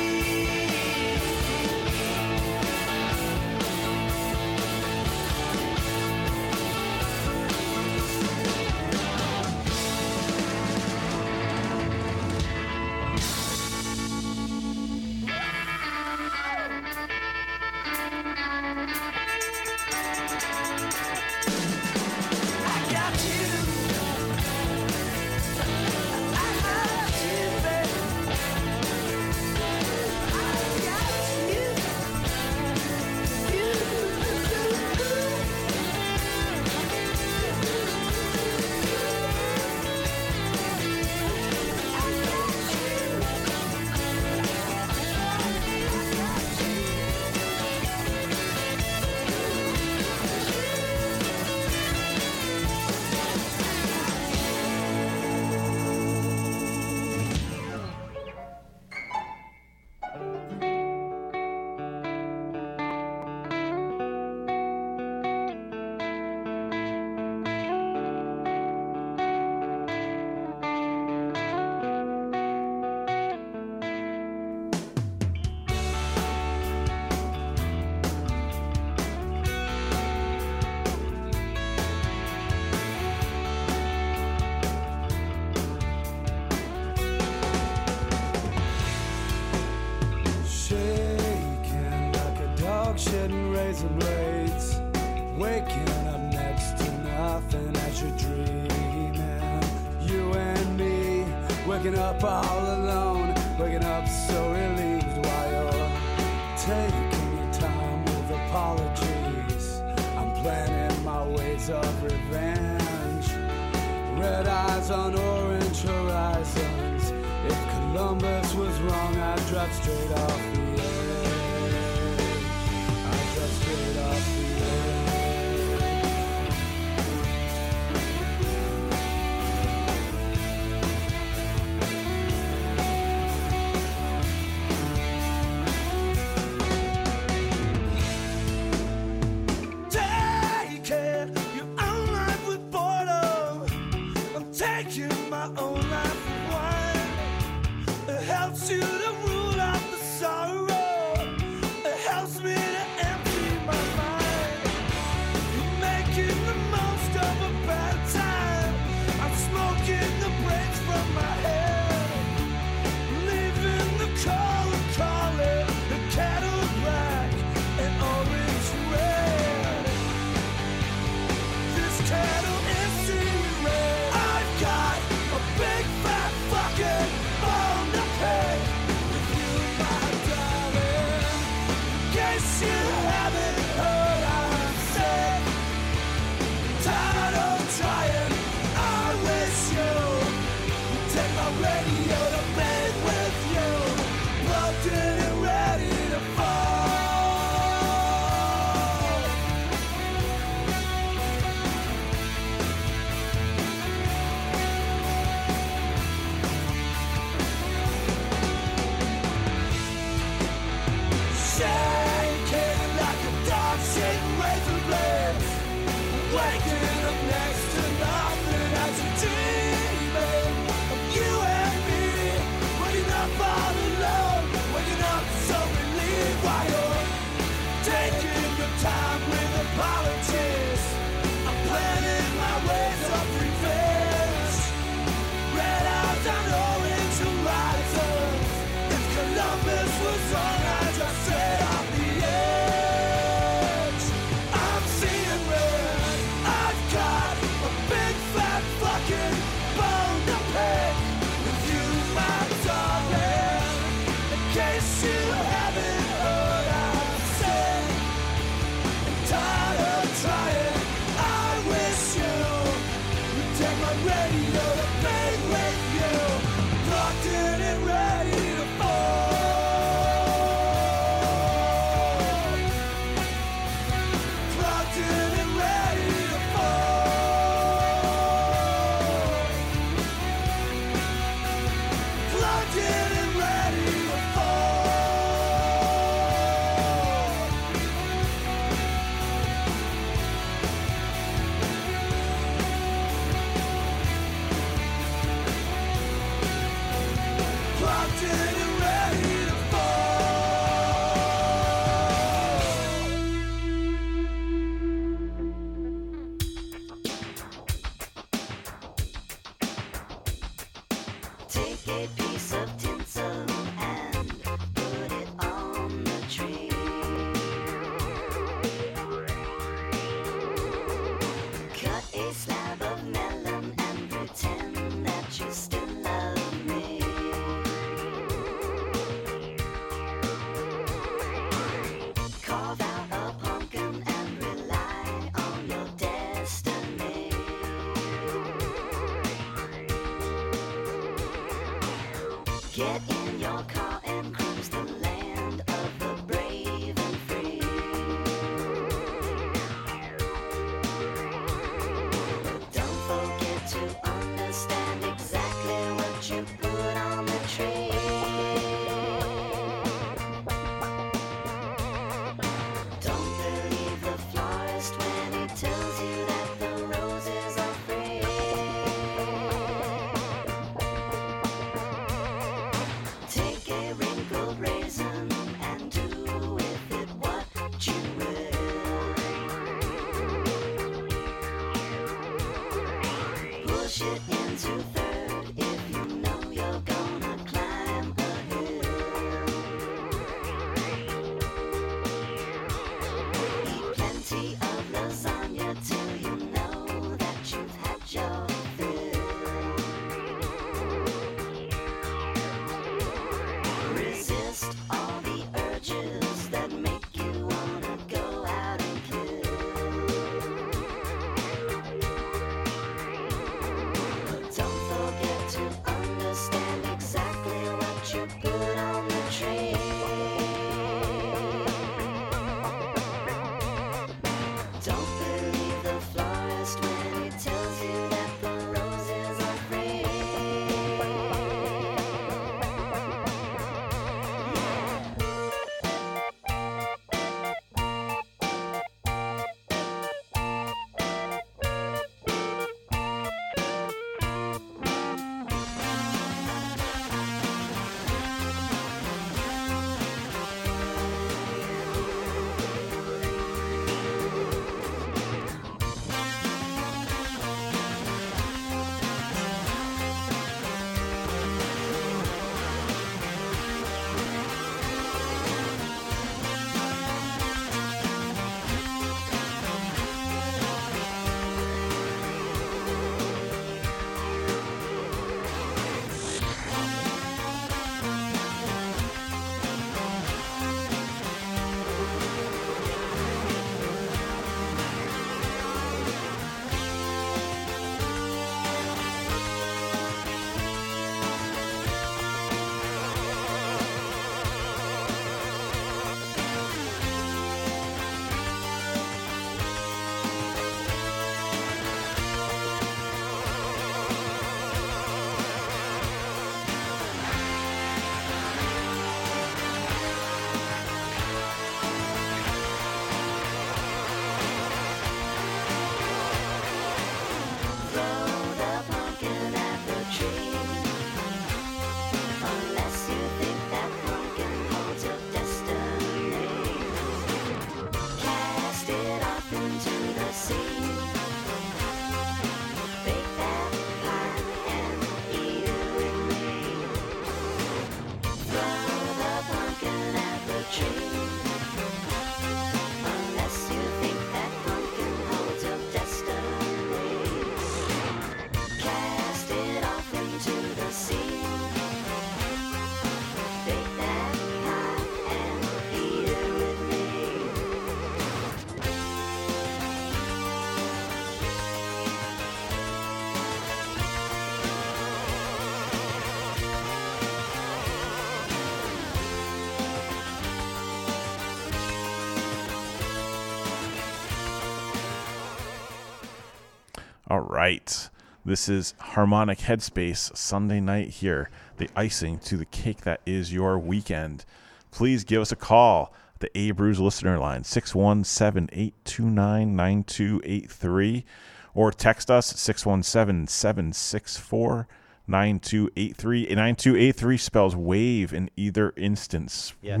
Right. This is Harmonic Headspace Sunday night here, the icing to the cake that is your weekend. Please give us a call. The A Brews listener line, 617 829 9283, or text us 617 764 9283. 9283 spells wave in either instance. Yes.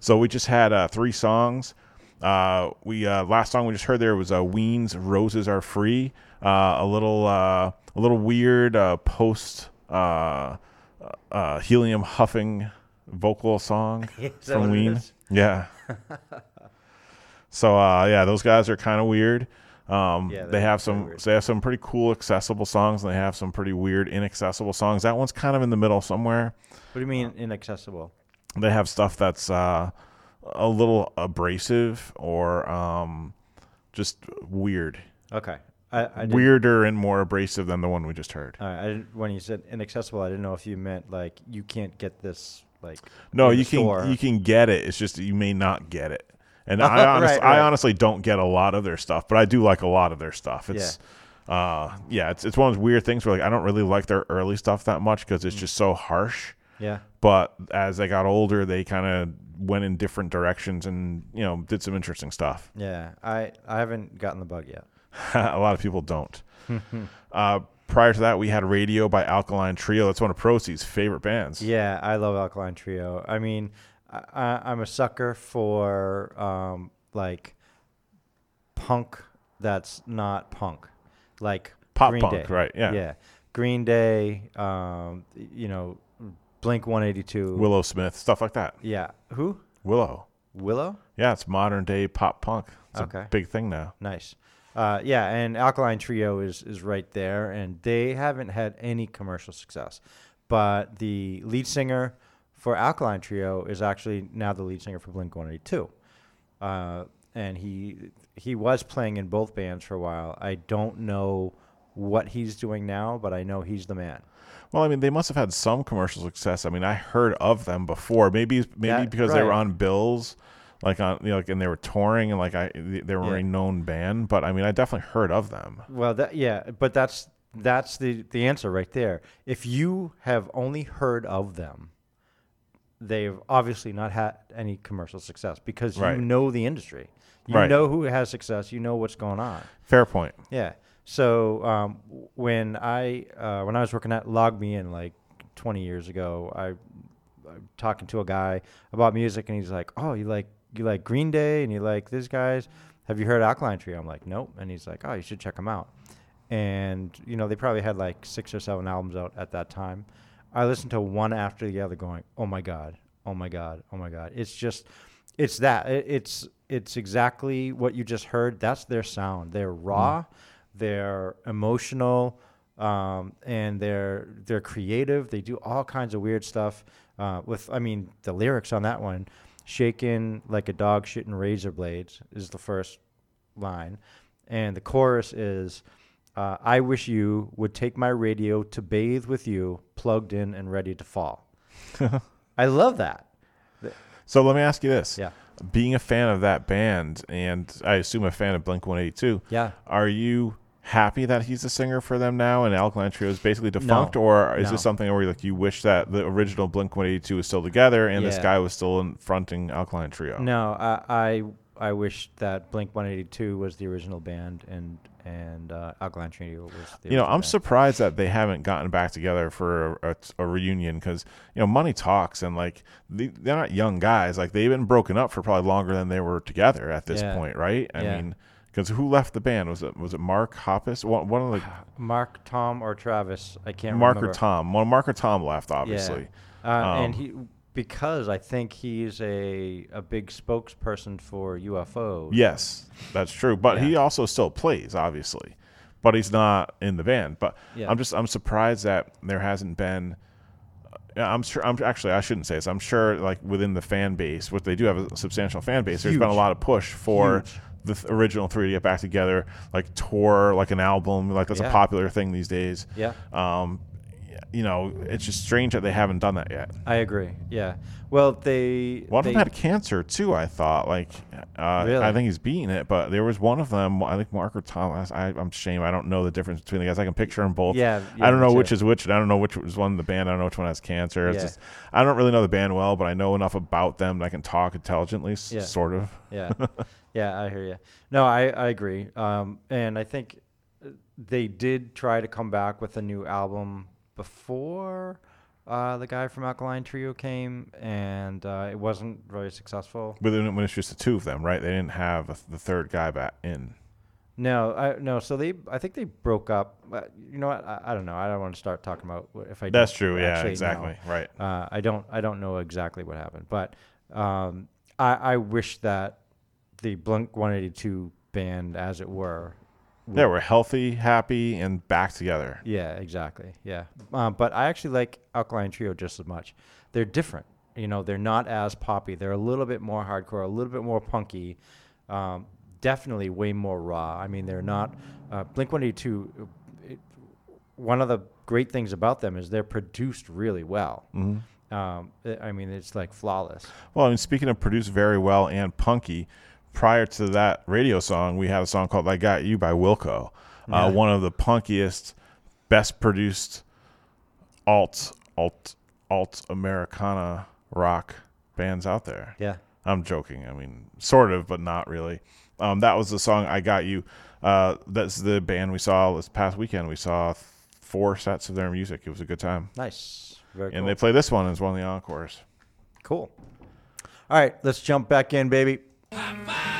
So we just had uh, three songs. Uh, we uh, last song we just heard there was uh, Ween's "Roses Are Free," uh, a little uh, a little weird uh, post uh, uh, helium huffing vocal song from Ween. Yeah. so uh, yeah, those guys are kind of weird. Um, Yeah, they have some. weird. They have some pretty cool accessible songs, and they have some pretty weird inaccessible songs. That one's kind of in the middle somewhere. What do you mean inaccessible? They have stuff that's uh, a little abrasive or um, just weird, Okay. I, I weirder and more abrasive than the one we just heard. All right, I didn't, when you said inaccessible, I didn't know if you meant like you can't get this like. No, you can store. you can get it. It's just you may not get it. And I, honest, Right, I honestly don't get a lot of their stuff, but I do like a lot of their stuff. It's uh yeah, it's it's one of those weird things where like I don't really like their early stuff that much because Mm. it's just so harsh. Yeah. But as they got older, they kind of went in different directions and you know did some interesting stuff. Yeah. I I haven't gotten the bug yet. a lot of people don't. uh, prior to that, we had Radio by Alkaline Trio. That's one of Prosty's favorite bands. Yeah, I love Alkaline Trio. I mean, I, I'm a sucker for um, like punk that's not punk, like Pop Green punk, Day. right, yeah. yeah, Green Day. Um, you know, Blink 182. Willow Smith, stuff like that. Yeah, who? Willow. Willow. Yeah, it's modern day pop punk. It's Okay. a big thing now. Nice. Uh, yeah, and Alkaline Trio is is right there, and they haven't had any commercial success. But the lead singer for Alkaline Trio is actually now the lead singer for Blink One Eighty Two, uh, and he he was playing in both bands for a while. I don't know what he's doing now, but I know he's the man. Well, I mean, they must have had some commercial success. I mean, I heard of them before. Maybe maybe because they were on bills, like on you know, like and they were touring and like I they were Yeah. a known band. But I mean, I definitely heard of them. Well, that yeah, but that's that's the the answer right there. If you have only heard of them, they've obviously not had any commercial success because Right. you know the industry. You Right. know who has success. You know what's going on. Fair point. Yeah. So um, when I uh, when I was working at LogMeIn like 20 years ago, I I'm talking to a guy about music, and he's like, "Oh, you like you like Green Day, and you like these guys? Have you heard Alkaline Trio?" I'm like, "Nope," and he's like, "Oh, you should check them out." And you know, they probably had like six or seven albums out at that time. I listened to one after the other, going, "Oh my god, oh my god, oh my god!" It's just, it's that. It, it's it's exactly what you just heard. That's their sound. They're raw, they're emotional, um, and they're they're creative. They do all kinds of weird stuff. Uh, with I mean, the lyrics on that one, "Shaken like a dog shitting razor blades" is the first line, and the chorus is. Uh, I wish you would take my radio to bathe with you, plugged in and ready to fall. I love that. So let me ask you this: Yeah. being a fan of that band, and I assume a fan of Blink One Eighty Two, Yeah. are you happy that he's a singer for them now, and Alkaline Trio is basically defunct, or is No. this something where like you wish that the original Blink One Eighty Two was still together and this guy was still in fronting Alkaline Trio? No, I I, I wish that Blink 182 was the original band and and uh, Alkaline Trio was the you know, I'm band. surprised that they haven't gotten back together for a, a, a reunion because you know money talks and like they, they're not young guys. Like they've been broken up for probably longer than they were together at this Yeah. point, right? I Yeah. mean, because who left the band? Was it was it Mark Hoppus? One, one of the Mark, Tom, or Travis. I can't remember. Mark remember. or Tom. Well, Mark or Tom left, Yeah. obviously. Uh, and Um, he because I think he's a a big spokesperson for UFOs. Yes, that's true. But he also still plays, obviously, but he's not in the band. But Yeah. I'm just I'm surprised that there hasn't been. I'm sure. I'm actually. I shouldn't say this. I'm sure, like within the fan base, what they do have a substantial fan base. There's been a lot of push for Huge. The th- original three to get back together, like tour, like an album, like that's a popular thing these days. Yeah. Um, you know, it's just strange that they haven't done that yet. I agree. Yeah. Well, they. One they, of them had cancer too. I thought, like, uh, Really? I think he's beating it, but there was one of them. I think Mark or Thomas. I, I'm ashamed. I don't know the difference between the guys. I can picture them both. Yeah, I don't know which is which, and I don't know which was one the band. I don't know which one has cancer. It's Yeah. just I don't really know the band well, but I know enough about them that I can talk intelligently, Yeah. sort of. Yeah. yeah, I hear you. No, I, I agree. Um, and I think uh, they did try to come back with a new album before uh, the guy from Alkaline Trio came, and uh, it wasn't very successful. But then when it's just the two of them, right? They didn't have a, the third guy back in. No, I, no. So they, I think they broke up. Uh, you know what? I, I don't know. I don't want to start talking about if I. That's true. Yeah, actually know. exactly. Right. Uh, I don't I don't know exactly what happened, but um, I, I wish that the Blink 182 band, as it were, Yeah, we're healthy, happy, and back together. yeah, exactly, yeah. Um, but I actually like Alkaline Trio just as much. They're different, you know. They're not as poppy. They're a little bit more hardcore, a little bit more punky. Um, definitely way more raw. I mean, they're not uh, Blink 182. It, one of the great things about them is they're produced really well. Mm-hmm. Um, I- I mean, it's like flawless. Well, I mean, speaking of produced very well and punky, prior to that radio song, we had a song called "I Got You" by Wilco, uh, one of the punkiest, best produced alt alt alt Americana rock bands out there. Yeah. I'm joking. I mean, sort of, but not really. Um, that was the song "I Got You." Uh, that's the band we saw this past weekend. We saw four sets of their music. It was a good time, Nice. Very and cool. they play this one as one of the encores. cool. All right, let's jump back in, baby. Come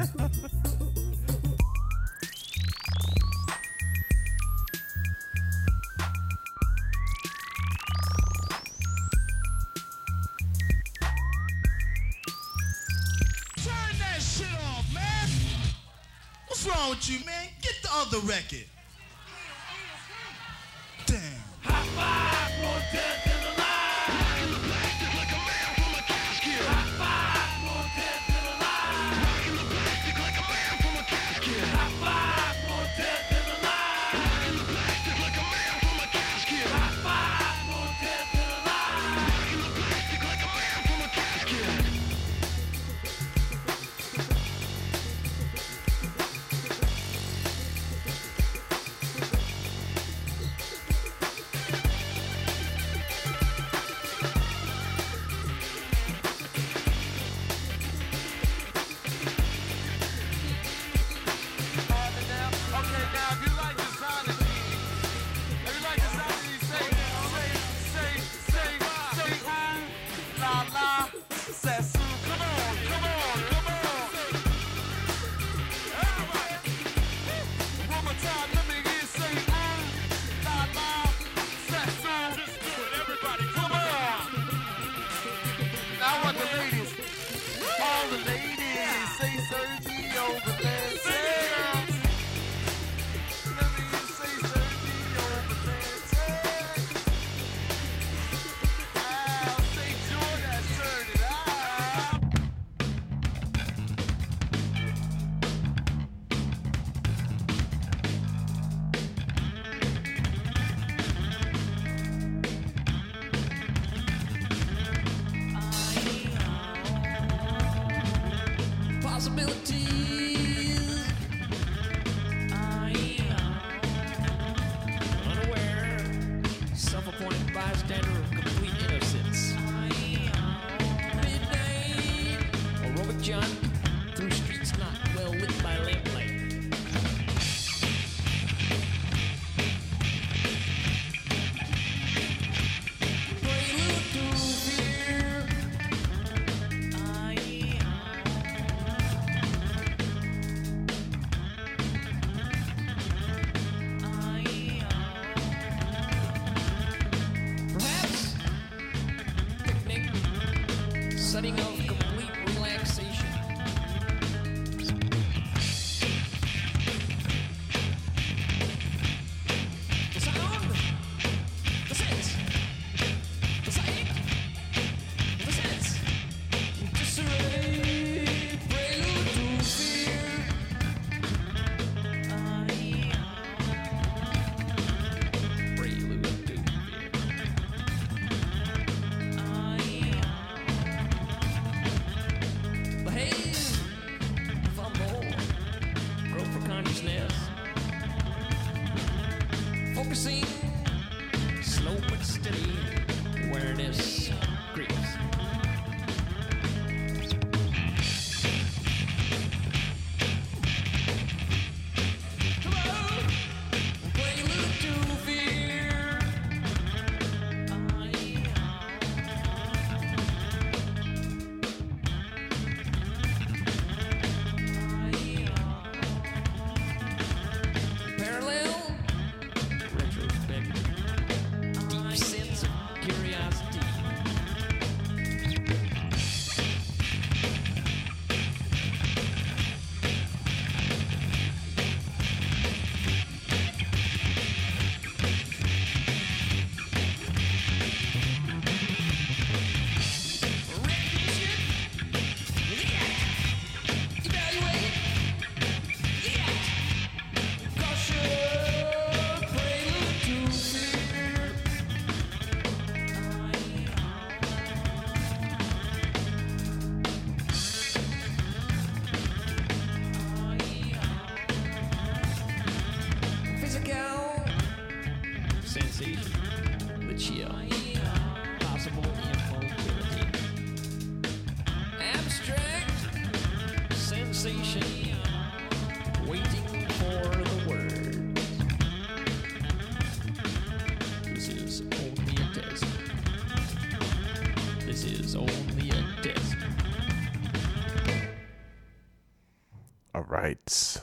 Turn that shit off, man. What's wrong with you, man? Get the other record.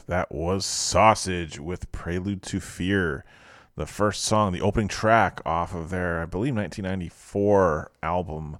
That was Sausage with Prelude to Fear. The first song, the opening track off of their, I believe, 1994 album,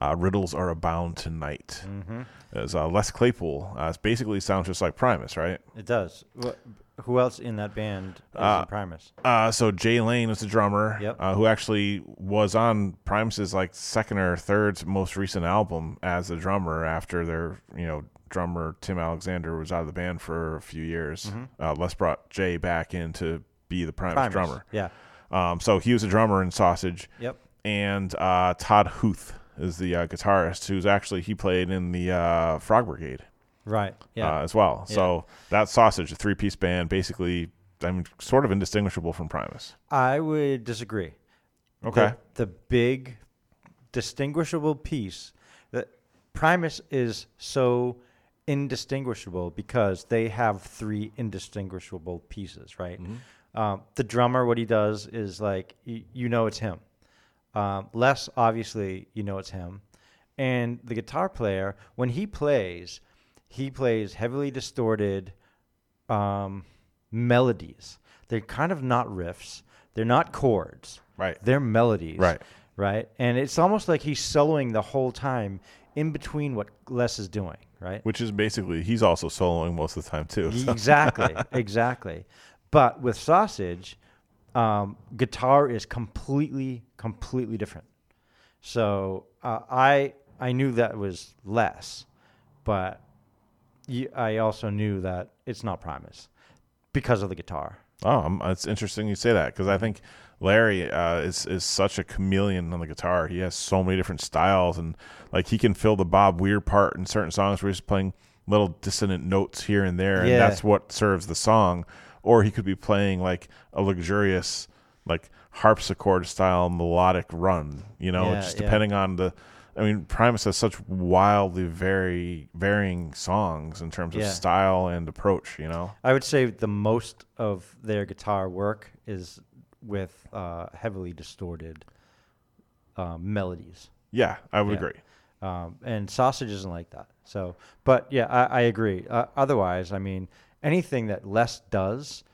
uh, Riddles Are Abound Tonight. Mm-hmm. As uh, Les Claypool. Uh, it basically sounds just like Primus, right? It does. Wh- Who else in that band is Uh, Primus? Uh, so Jay Lane is the drummer, Yep. uh, who actually was on Primus's like second or third most recent album as the drummer after their you know drummer Tim Alexander was out of the band for a few years. Uh, Les brought Jay back in to be the Primus, Primus. drummer. Yeah. Um, so he was a drummer in Sausage, Yep. and uh, Todd Huth is the uh, guitarist who's actually he played in the uh, Frog Brigade Right. Yeah. uh, as well. Yeah. So that Sausage, a three piece band, basically. I mean, sort of indistinguishable from Primus. I would disagree. Okay. The, the big distinguishable piece that Primus is so indistinguishable because they have three indistinguishable pieces, right? Um, the drummer, what he does is like y- you know it's him. Um, Les, obviously, you know it's him. And the guitar player, when he plays, he plays heavily distorted um, melodies. They're kind of not riffs. They're not chords. Right. They're melodies. Right. Right. And it's almost like he's soloing the whole time in between what Les is doing. Right. Which is basically he's also soloing most of the time too. so- Exactly. exactly. But with Sausage, um, guitar is completely, completely different. So uh, I I knew that was Les, but I also knew that it's not Primus because of the guitar. Oh, it's interesting you say that because I think Larry uh, is is such a chameleon on the guitar. He has so many different styles, and like he can fill the Bob Weir part in certain songs where he's playing little dissonant notes here and there, and Yeah. that's what serves the song. Or he could be playing like a luxurious, like harpsichord style melodic run. You know, Yeah, just yeah. depending on the. I mean, Primus has such wildly very varying songs in terms of Yeah. style and approach. You know. I would say the most of their guitar work is with uh, heavily distorted um, melodies. Yeah, I would Yeah. agree. um, and sausage isn't like that. So, but yeah, I, I agree. Uh, otherwise, I mean, anything that Les does,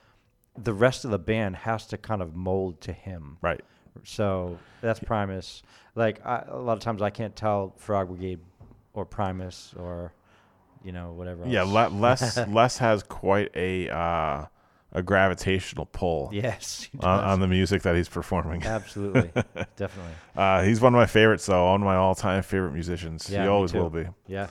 the rest of the band has to kind of mold to him. Right. So that's Primus. Like I, a lot of times, I can't tell Frog Brigade or Primus or you know whatever. Yeah, else. Le- Les Les has quite a uh, a gravitational pull yes, on, on the music that he's performing. absolutely, definitely. Uh, he's one of my favorites, though. One of my all time favorite musicians. Yeah, he always will be. Yeah,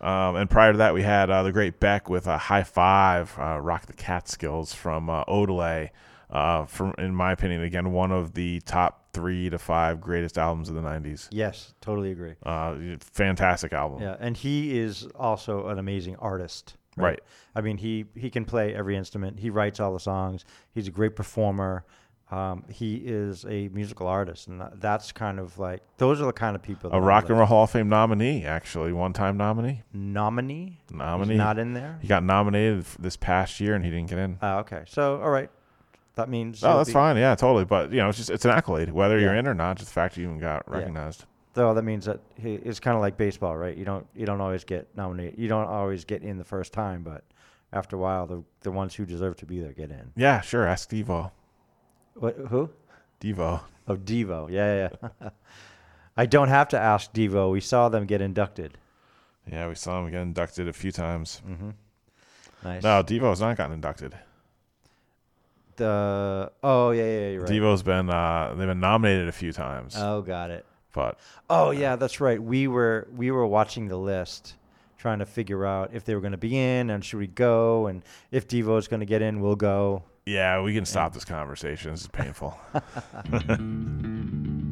Um, and prior to that, we had uh, the great Beck with a high five, uh, Rock the Catskills from uh, Odelay. Uh, from in my opinion, again, one of the top three to five greatest albums of the '90s. yes, totally agree. Uh, fantastic album. Yeah, and he is also an amazing artist. Right. I mean, he he can play every instrument. He writes all the songs. He's a great performer. Um, he is a musical artist, and that's kind of like those are the kind of people. A Rock and. Roll Hall of Fame nominee, actually, one time nominee. nominee. He's Nominee. not in there. He got nominated this past year and he didn't get in. Oh, okay. So all right, that means. Oh, that's be- fine. Yeah, totally. But you know, it's just it's an accolade, whether you're in or not. Just the fact you even got Yeah. Though that means that he, it's kind of like baseball, right? You don't you don't always get nominated. You don't always get in the first time, but after a while, the the ones who deserve to be there get in. Yeah, sure. Ask Devo. What? Who? Devo. Oh, Devo. Yeah, yeah. yeah. I don't have to ask Devo. We saw them get inducted. Yeah, we saw him get inducted a few times. Mm-hmm. Nice. No, Devo's not gotten inducted. The oh yeah yeah you're right. Devo's been uh they've been nominated a few times, Oh, got it. But Oh yeah, that's right. We were we were watching the list, trying to figure out if they were going to be in and should we go, and if Devo's going to get in, we'll go. yeah, we can stop this conversation. This is painful.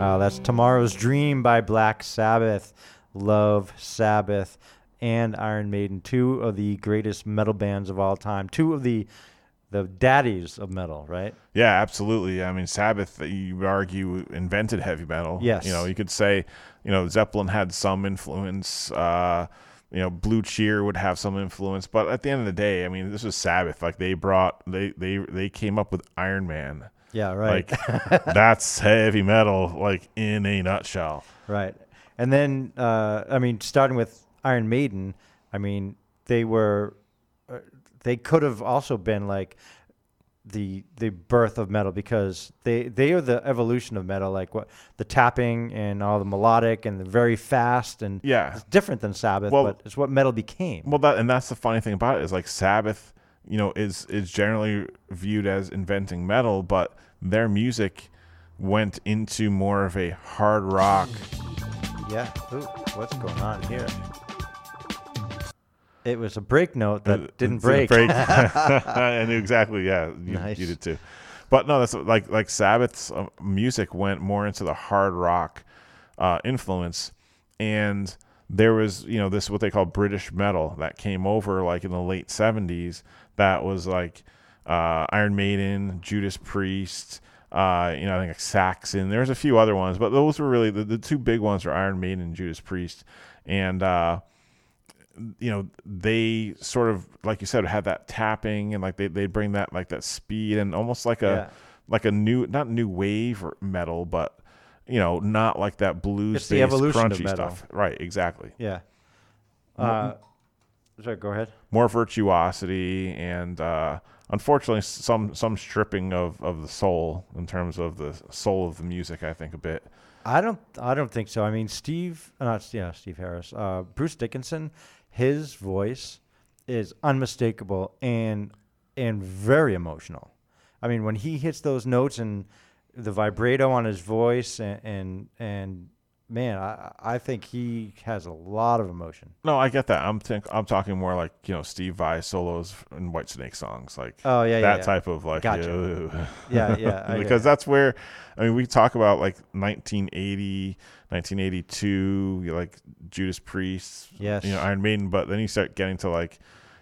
Uh, that's Tomorrow's Dream by Black Sabbath, Love Sabbath, and Iron Maiden, two of the greatest metal bands of all time, two of the the daddies of metal, right? Yeah, absolutely. I mean, Sabbath, you would argue, invented heavy metal. Yes. You know, you could say, you know, Zeppelin had some influence. Uh, you know, Blue Cheer would have some influence, but at the end of the day, I mean, this was Sabbath. Like they brought, they they they came up with Iron Man. Yeah, right. Like that's heavy metal, like in a nutshell. Right. And then, uh, I mean, starting with Iron Maiden, I mean, they were, uh, they could have also been like the the birth of metal because they they are the evolution of metal, like what the tapping and all the melodic and the very fast and Yeah. it's different than Sabbath, Well- but it's what metal became. Well, that and that's the funny thing about it is like Sabbath, you know, is is generally viewed as inventing metal, but their music went into more of a hard rock. Yeah. Ooh, what's going on here? It was a break note that Uh, didn't it's a break. I knew exactly. Yeah, you, Nice. you did too. But no, that's like like Sabbath's uh, music went more into the hard rock uh, influence, and there was you know this what they call British metal that came over like in the late '70s. That was like uh, Iron Maiden, Judas Priest. Uh, you know, I think like Saxon. There's a few other ones, but those were really the, the two big ones are Iron Maiden and Judas Priest. And uh, you know they sort of like you said had that tapping and like they they bring that like that speed and almost like a Yeah. like a new not new wave or metal but you know not like that blues It's the evolution of crunchy stuff right exactly Yeah. Uh, sorry, go ahead. more virtuosity and uh unfortunately some some stripping of of the soul in terms of the soul of the music i think a bit I don't. I don't think so. I mean, Steve, uh, not yeah, Steve Harris. Uh, Bruce Dickinson, his voice is unmistakable and and very emotional. I mean, when he hits those notes and the vibrato on his voice and and, and man, I I think he has a lot of emotion. no i get that i'm think i'm talking more like you know steve vai solos and Whitesnake songs like Oh yeah, yeah, that yeah. type of like Gotcha. Yeah, yeah, because that's where I mean we talk about like 1980 1982 like Judas Priest Yes. you know Iron Maiden but then you start getting to like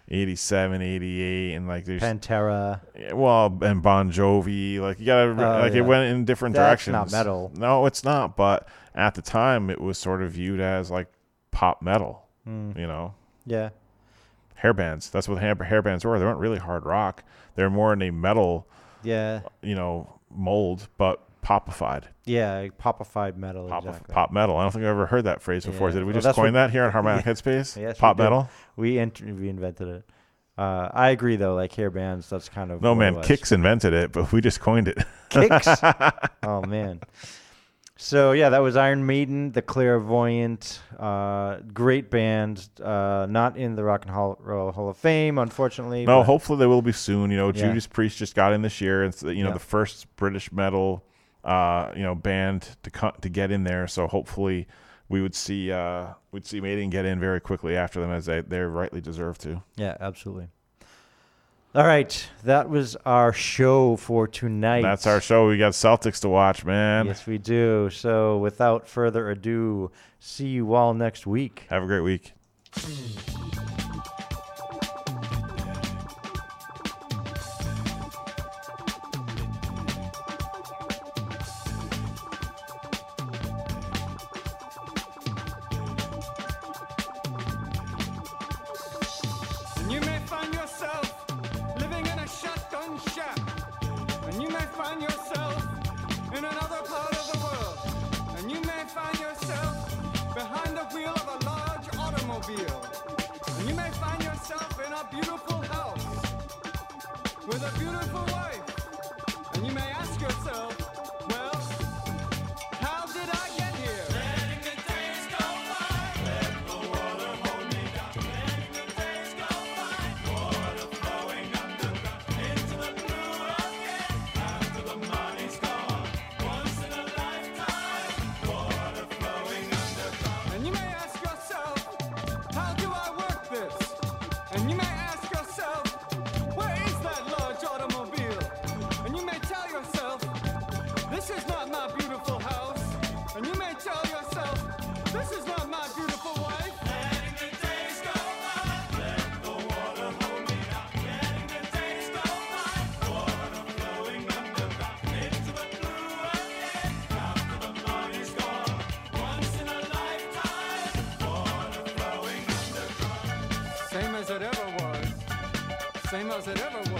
87 88 and like there's Pantera. yeah, well and Bon Jovi like you gotta Oh, like yeah. it went in different That's directions not metal. no it's not but at the time it was sort of viewed as like pop metal Mm, you know yeah. hair bands that's what hair, hair bands were they weren't really hard rock they're more in a metal Yeah. you know, mold, but popified. Yeah. Popified metal. Pop, exactly. pop metal. I don't think I've ever heard that phrase before. Yeah. Did we Well, just coin that here on Harmonic Headspace? Yes, pop did. metal? We int- we invented it. Uh, I agree though. Like hair bands, that's kind of No, man. Kicks invented it, but we just coined it. Kicks. oh man. So yeah, that was Iron Maiden, the Clairvoyant, uh, great band. Uh, not in the Rock and Hall, Roll Hall of Fame, unfortunately. no, hopefully they will be soon. You know, Yeah. Judas Priest just got in this year. It's, you know, Yeah. the first British metal, uh, you know, band to co- to get in there. So hopefully we would see, uh, we'd see Maiden get in very quickly after them as they, they rightly deserve to. Yeah, absolutely. All right, that was our show for tonight. That's our show. We got Celtics to watch, man. Yes, we do. So without further ado, see you all next week. Have a great week. Same as it ever was.